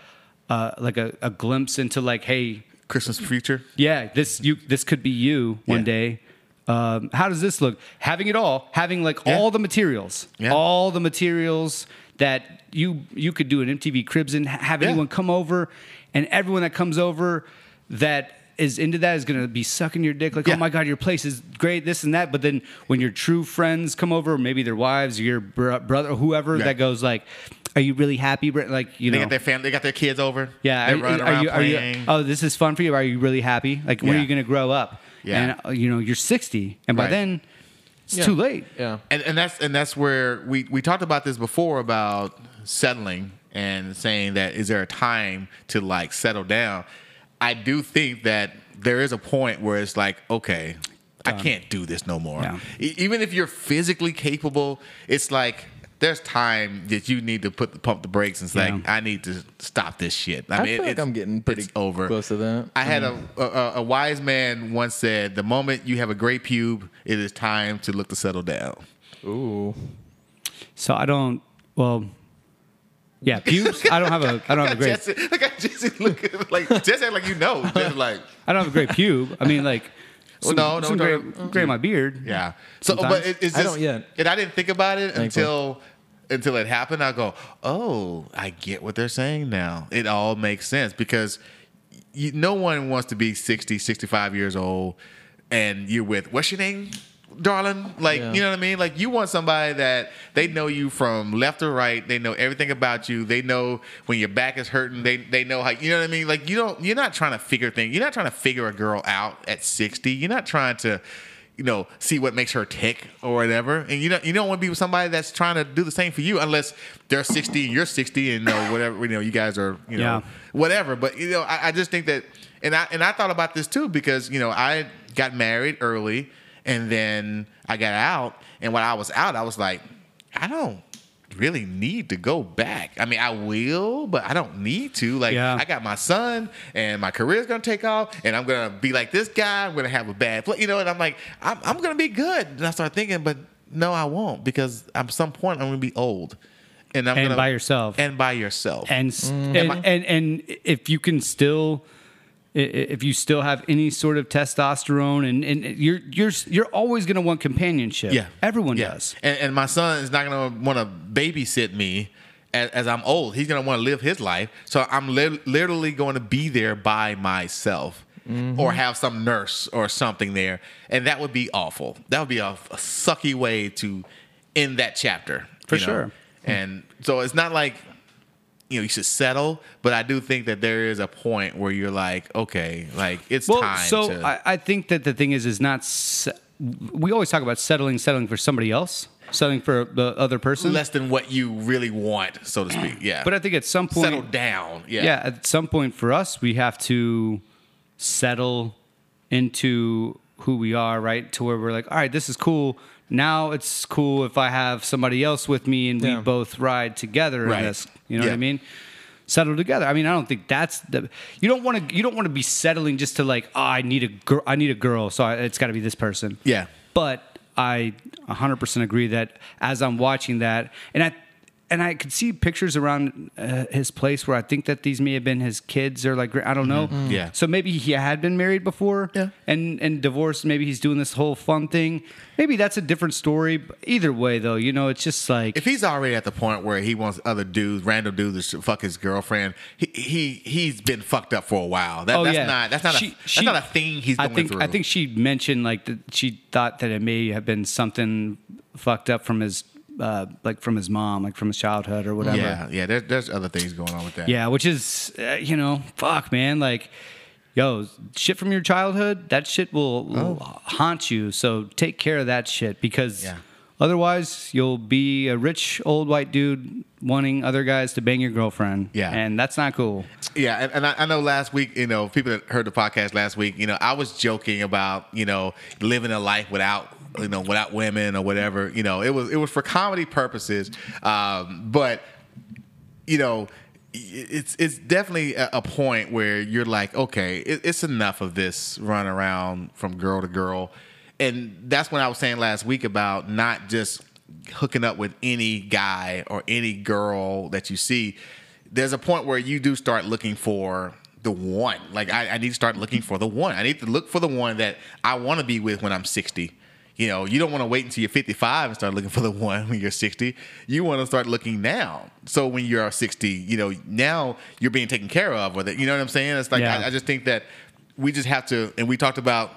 uh like a, a glimpse into like, hey, Christmas future. yeah, this you this could be you one Yeah. day. Um, how does this look? Having it all, having like Yeah. all the materials, Yeah. all the materials that you you could do an MTV Cribs and have anyone come over, and everyone that comes over that is into that is gonna be sucking your dick like, Yeah. oh my god, your place is great, this and that. But then when your true friends come over, maybe their wives, your br- brother, or whoever, Yeah. that goes like, are you really happy? Br-" Like you know, They know, got their family. They got their kids over. yeah, They're are, are around you, are you, playing. oh, this is fun for you. Are you really happy? Like, when are Yeah. you going to grow up? Yeah. And, uh, you know, you're 60, and by Right. then, it's Yeah. too late. Yeah. and and that's and that's where we we talked about this before about settling and saying that is there a time to like settle down i do think that there is a point where it's like okay I can't do this no more. Yeah. E- even if you're physically capable, it's like there's time that you need to put the pump the brakes and say, Yeah. I need to stop this shit. I, mean, feel like I'm getting pretty over. close to that. I had mm. a, a a wise man once said, "The moment you have a great pube, it is time to look to settle down." Ooh. So I don't. Well, yeah, pubes. I don't have a. I don't have a great. Jesse, look at Jesse look like Jesse like you know. Just like I don't have a great pube. I mean, like. Some, no, no, some no, gray, no. gray in my beard. yeah. So, Sometimes. but it, it's just, I don't yet. And I didn't think about it Thankfully. until until it happened. I go, oh, I get what they're saying now. It all makes sense because you, no one wants to be 60, 65 years old and you're with what's your name, darling? Like, Yeah. you know what I mean? Like, you want somebody that they know you from left or right. They know everything about you. They know when your back is hurting. They they know how. You know what I mean? Like, you don't. You're not trying to figure things. You're not trying to figure a girl out at 60. You're not trying to. You know, see what makes her tick or whatever, and you don't you don't want to be with somebody that's trying to do the same for you, unless they're sixty and you're sixty, and you know whatever you know you guys are you know Yeah. whatever. But you know, I, I just think that, and I and I thought about this too because you know I got married early, and then I got out, and when I was out, I was like, I don't really need to go back. I mean, I will, but I don't need to. Like, Yeah. I got my son, and my career's gonna take off, and I'm gonna be like this guy. I'm gonna have a bad, play, you know, and I'm like, I'm, I'm gonna be good. And I start thinking, but no, I won't because at some point I'm gonna be old. And I'm And gonna by yourself. and by yourself. and Mm. and, and and if you can still if you still have any sort of testosterone and, and you're you're you're always going to want companionship Yeah, everyone Yeah. does And, and my son is not gonna want to babysit me as, as I'm old. He's gonna want to live his life. So I'm li- literally going to be there by myself, Mm-hmm. or have some nurse or something there, and that would be awful. That would be a, a sucky way to end that chapter For you know? sure. And so it's not like you know you should settle, but I do think that there is a point where you're like, okay, like it's well time. so to, I, I think that the thing is is not se- we always talk about settling settling for somebody else settling for the other person less than what you really want, so to speak. Yeah, but i think at some point settle down. Yeah. yeah, at some point for us, we have to settle into who we are, right? To where we're like, all right, this is cool. Now it's cool if I have somebody else with me and Yeah. we both ride together Right. in this. You know what I mean? Settle together. I mean, I don't think that's the. You don't want to. You don't want to be settling just to like, oh, I need a girl. I need a girl, so I, it's got to be this person. Yeah. But I 100% agree that as I'm watching that, and I and I could see pictures around uh, his place where I think that these may have been his kids or like I don't know. Yeah. So maybe he had been married before. Yeah. And and divorced. Maybe he's doing this whole fun thing. Maybe that's a different story. But Either way, though, you know, it's just like If he's already at the point where he wants other dudes, random dudes, to fuck his girlfriend, he, he he's been fucked up for a while. That, oh that's yeah, not that's not She- a that's she- not a thing he's I going think through. I think she mentioned like that she thought that it may have been something fucked up from his uh, like from his mom, like from his childhood or whatever. yeah, yeah. There's there's other things going on with that. Yeah, which is uh, you know, fuck, man. Like, yo, shit from your childhood, that shit will, will haunt you. So take care of that shit because Oh. Yeah. otherwise you'll be a rich old white dude wanting other guys to bang your girlfriend. Yeah. and that's not cool. Yeah, and, and I, I know last week, you know, people that heard the podcast last week, you know, I was joking about, you know, living a life without, you know, without women or whatever. You know, it was it was for comedy purposes, um, but you know, it's it's definitely a, point where you're like, okay, it, it's enough of this run around from girl to girl, and that's when I was saying last week about not just hooking up with any guy or any girl that you see. There's a point where you do start looking for the one. Like I, I need to start looking for the one. I need to look for the one that I want to be with when I'm 60. You know, you don't want to wait until you're 55 and start looking for the one when you're 60. You want to start looking now. So when you're 60, you know, now you're being taken care of with it. You know what I'm saying? It's like Yeah. I, I just think that we just have to. And we talked about,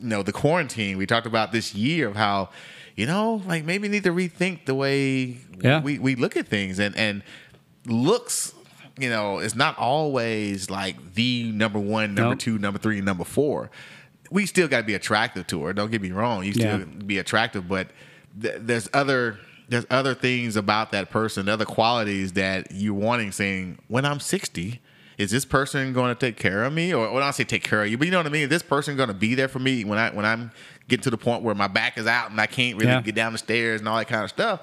you know, the quarantine. We talked about this year of how, you know, like maybe need to rethink the way Yeah. we, we look at things and and looks. You know, is not always like the number one, number Nope. two, number three, number four. We still got to be attractive to her. Don't get me wrong. You still Yeah. be attractive, but th- there's other there's other things about that person, other qualities that you're wanting. Saying, when I'm 60, is this person going to take care of me? Or when I say take care of you, but you know what I mean. Is this person going to be there for me when I when I'm getting to the point where my back is out and I can't really Yeah. get down the stairs and all that kind of stuff.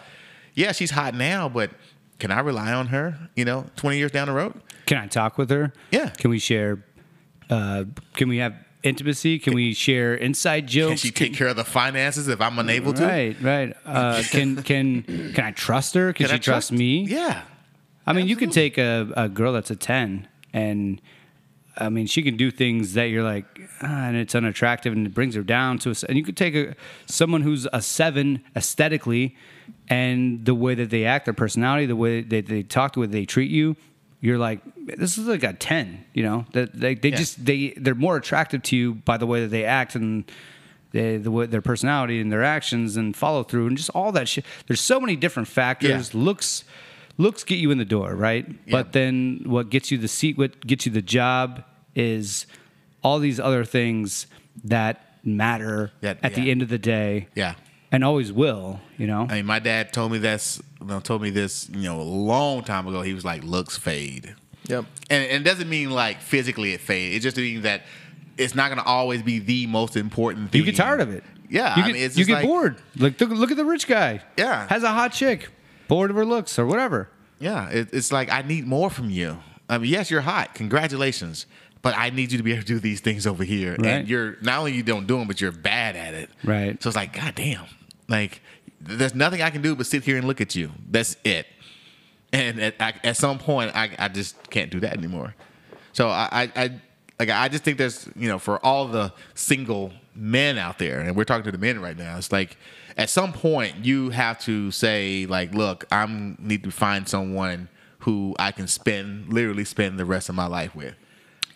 Yeah, she's hot now, but can I rely on her? You know, twenty years down the road. Can I talk with her? Yeah. Can we share? Uh, can we have intimacy? Can we share inside jokes? Can she take care of the finances if I'm unable to? Right, right. Uh, can can can I trust her? Can, Can she I trust, me? Yeah. I mean, you could take a, a girl that's a ten, and I mean, she can do things that you're like, ah, and it's unattractive, and it brings her down to. A, s- and you could take a someone who's a seven aesthetically, and the way that they act, their personality, the way that they talk, the way they treat you. You're like, this is like a ten. You know that they, they Yeah. just they they're more attractive to you by the way that they act and they, the way their personality and their actions and follow through and just all that shit. There's so many different factors. Yeah. Looks looks get you in the door, right? Yeah. But then what gets you the seat, what gets you the job is all these other things that matter That- at the end of the day. Yeah. And always will, you know? I mean, my dad told me this. You know, told me this. You know, a long time ago. He was like, "Looks fade," Yep. and, and it doesn't mean like physically it fade. It just means that it's not going to always be the most important thing. you get tired of it. Yeah, You I get, mean, it's you just get like- bored. Like, look, look at the rich guy. Yeah. Has a hot chick, bored of her looks or whatever. Yeah, it, it's like I need more from you. I mean, yes, you're hot. Congratulations. But I need you to be able to do these things over here. Right. And you're not only you don't do them, but you're bad at it. Right. So it's like, God damn. Like, there's nothing I can do but sit here and look at you. That's it. And at, I, at some point, I, I just can't do that anymore. So I, I, I, like, I just think there's, you know, for all the single men out there, and we're talking to the men right now, it's like, at some point, you have to say, like, look, I'm need to find someone who I can spend, literally spend the rest of my life with.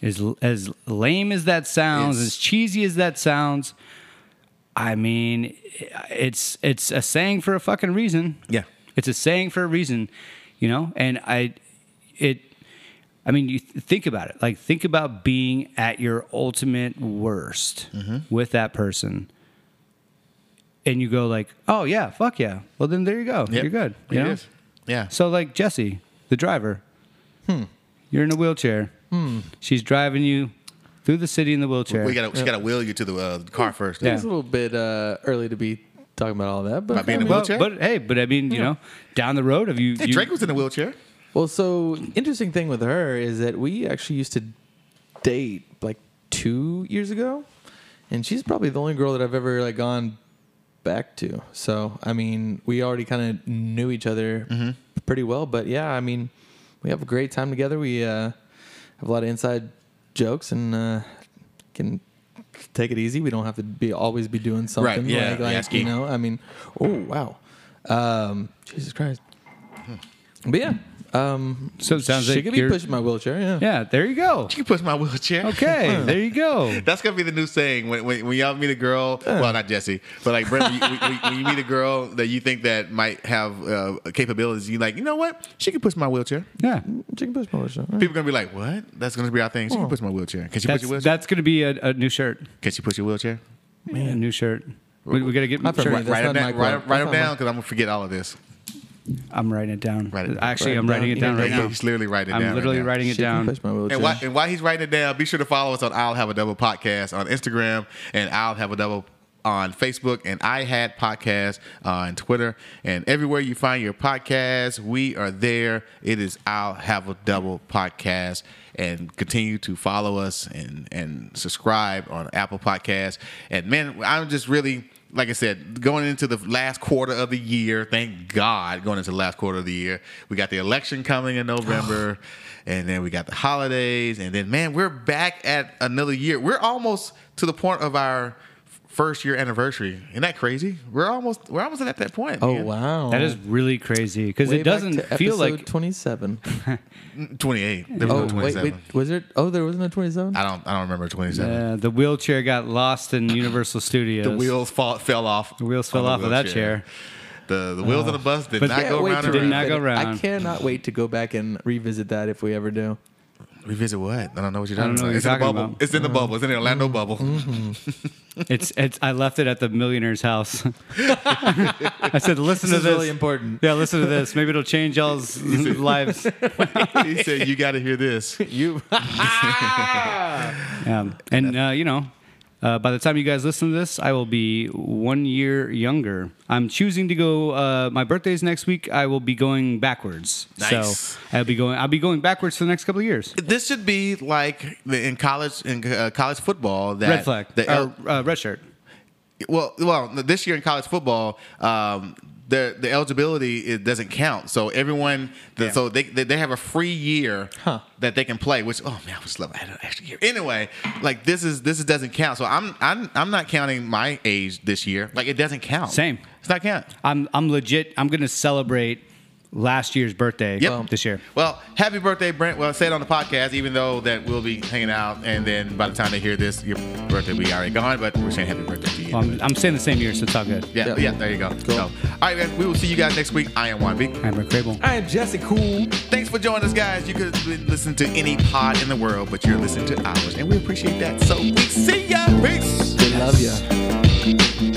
As as lame as that sounds, It's- as cheesy as that sounds, I mean, it's it's a saying for a fucking reason. Yeah. It's a saying for a reason, you know. And I, it, I mean, you th- think about it. Like, think about being at your ultimate worst mm-hmm. with that person, and you go like, "Oh yeah, fuck yeah." Well, then there you go. Yep. You're good. It know? is. Yeah. So like Jesse, the driver, hmm. you're in a wheelchair. Hmm. She's driving you through the city in the wheelchair. We gotta, she got to wheel you to the uh, car first. Yeah. It's a little bit uh, early to be talking about all that, but About being I in a mean- wheelchair? But hey, but I mean, you know, down the road, have you? Hey, you- Drake was in a wheelchair. Well, so interesting thing with her is that we actually used to date like two years ago, and she's probably the only girl that I've ever like gone back to. So I mean, we already kind of knew each other pretty well. But yeah, I mean, we have a great time together. We uh, have a lot of inside jokes and uh, can take it easy. We don't have to be always be doing something yeah, like, yeah, like it's you know. I mean, oh wow, um, Jesus Christ. But yeah, um, So it sounds she like could be you're- pushing my wheelchair. Yeah. Yeah, there you go. You can push my wheelchair. Okay, there you go. That's gonna be the new saying when, when, when y'all meet a girl. Well, not Jesse, but like Brent, when, you, when, when you meet a girl that you think that might have uh, capabilities, you like, you know what? She can push my wheelchair. Yeah, She can push my wheelchair. Yeah. People gonna be like, what? That's gonna be our thing. She can push my wheelchair. Can she push that's your wheelchair? that's gonna be a, a new shirt. Can she push your wheelchair? Man, a new shirt. We, we gotta get Not for shirt. me. That's write them not down. my Write, quote. write That's them not down because I'm gonna forget all of this. I'm writing it down. Write it down. Actually, Write I'm writing down. it down Yeah, right Yeah, now. He's literally writing it down. I'm literally right writing it She down. my. And while, and while he's writing it down, be sure to follow us on I'll Have a Double podcast on Instagram and I'll Have a Double on Facebook and I Had Podcast on Twitter and everywhere you find your podcast, we are there. It is I'll Have a Double podcast and continue to follow us and and subscribe on Apple Podcasts. And man, I'm just really like I said, going into the last quarter of the year, thank God, going into the last quarter of the year, we got the election coming in November, and then we got the holidays, and then man, we're back at another year. We're almost to the point of our first year anniversary. Isn't that crazy? We're almost we're almost at that point. Oh man. wow, That is really crazy because it doesn't to feel like 27. 28. There was oh no wait, 27. wait, was there? Oh, there wasn't a 27. I don't I don't remember 27. uh, the wheelchair got lost in Universal Studios. The wheels fall, fell off. The wheels fell off of that chair. The the wheels on the bus did But not go around did not go revisit- round. I cannot wait to go back and revisit that if we ever do. Revisit what? I don't know what you're I talking don't know about. It's you're in the bubble. about. Mm-hmm. It's in the bubble. It's in the Orlando bubble. It's it's. I left it at the millionaire's house. I said, "Listen This to is this." really important. Yeah, listen to this. Maybe it'll change y'all's lives. he said, "You got to hear this." You Yeah, and uh, you know, Uh, by the time you guys listen to this, I will be one year younger. I'm choosing to go. Uh, my birthday's next week. I will be going backwards. Nice. So I'll be going. I'll be going backwards for the next couple of years. This should be like in college in uh, college football. That Red flag. The, uh, red shirt. well, well, this year in college football, um, the the eligibility it doesn't count. So everyone, the, so they, they they have a free year that they can play. Which oh man, I was love I had an extra year. Anyway, like this is this is, doesn't count. So I'm I'm I'm not counting my age this year. Like it doesn't count. Same. It's not count. I'm I'm legit. I'm gonna celebrate last year's birthday Yep. this year. Well, happy birthday, Brent. Well, say it on the podcast, even though that we'll be hanging out, and then by the time they hear this, your birthday will be already gone. But we're saying happy birthday to you. Well, I'm, I'm saying the same year, so it's all good. yeah, Yeah. yeah, there you go. So, all right, guys, we will see you guys next week. I am Juan B. I'm Rick Crable. I am Jesse Cool. Thanks for joining us, guys. You could listen to any pod in the world, but you're listening to ours, and we appreciate that. So we see ya. Peace. Love ya.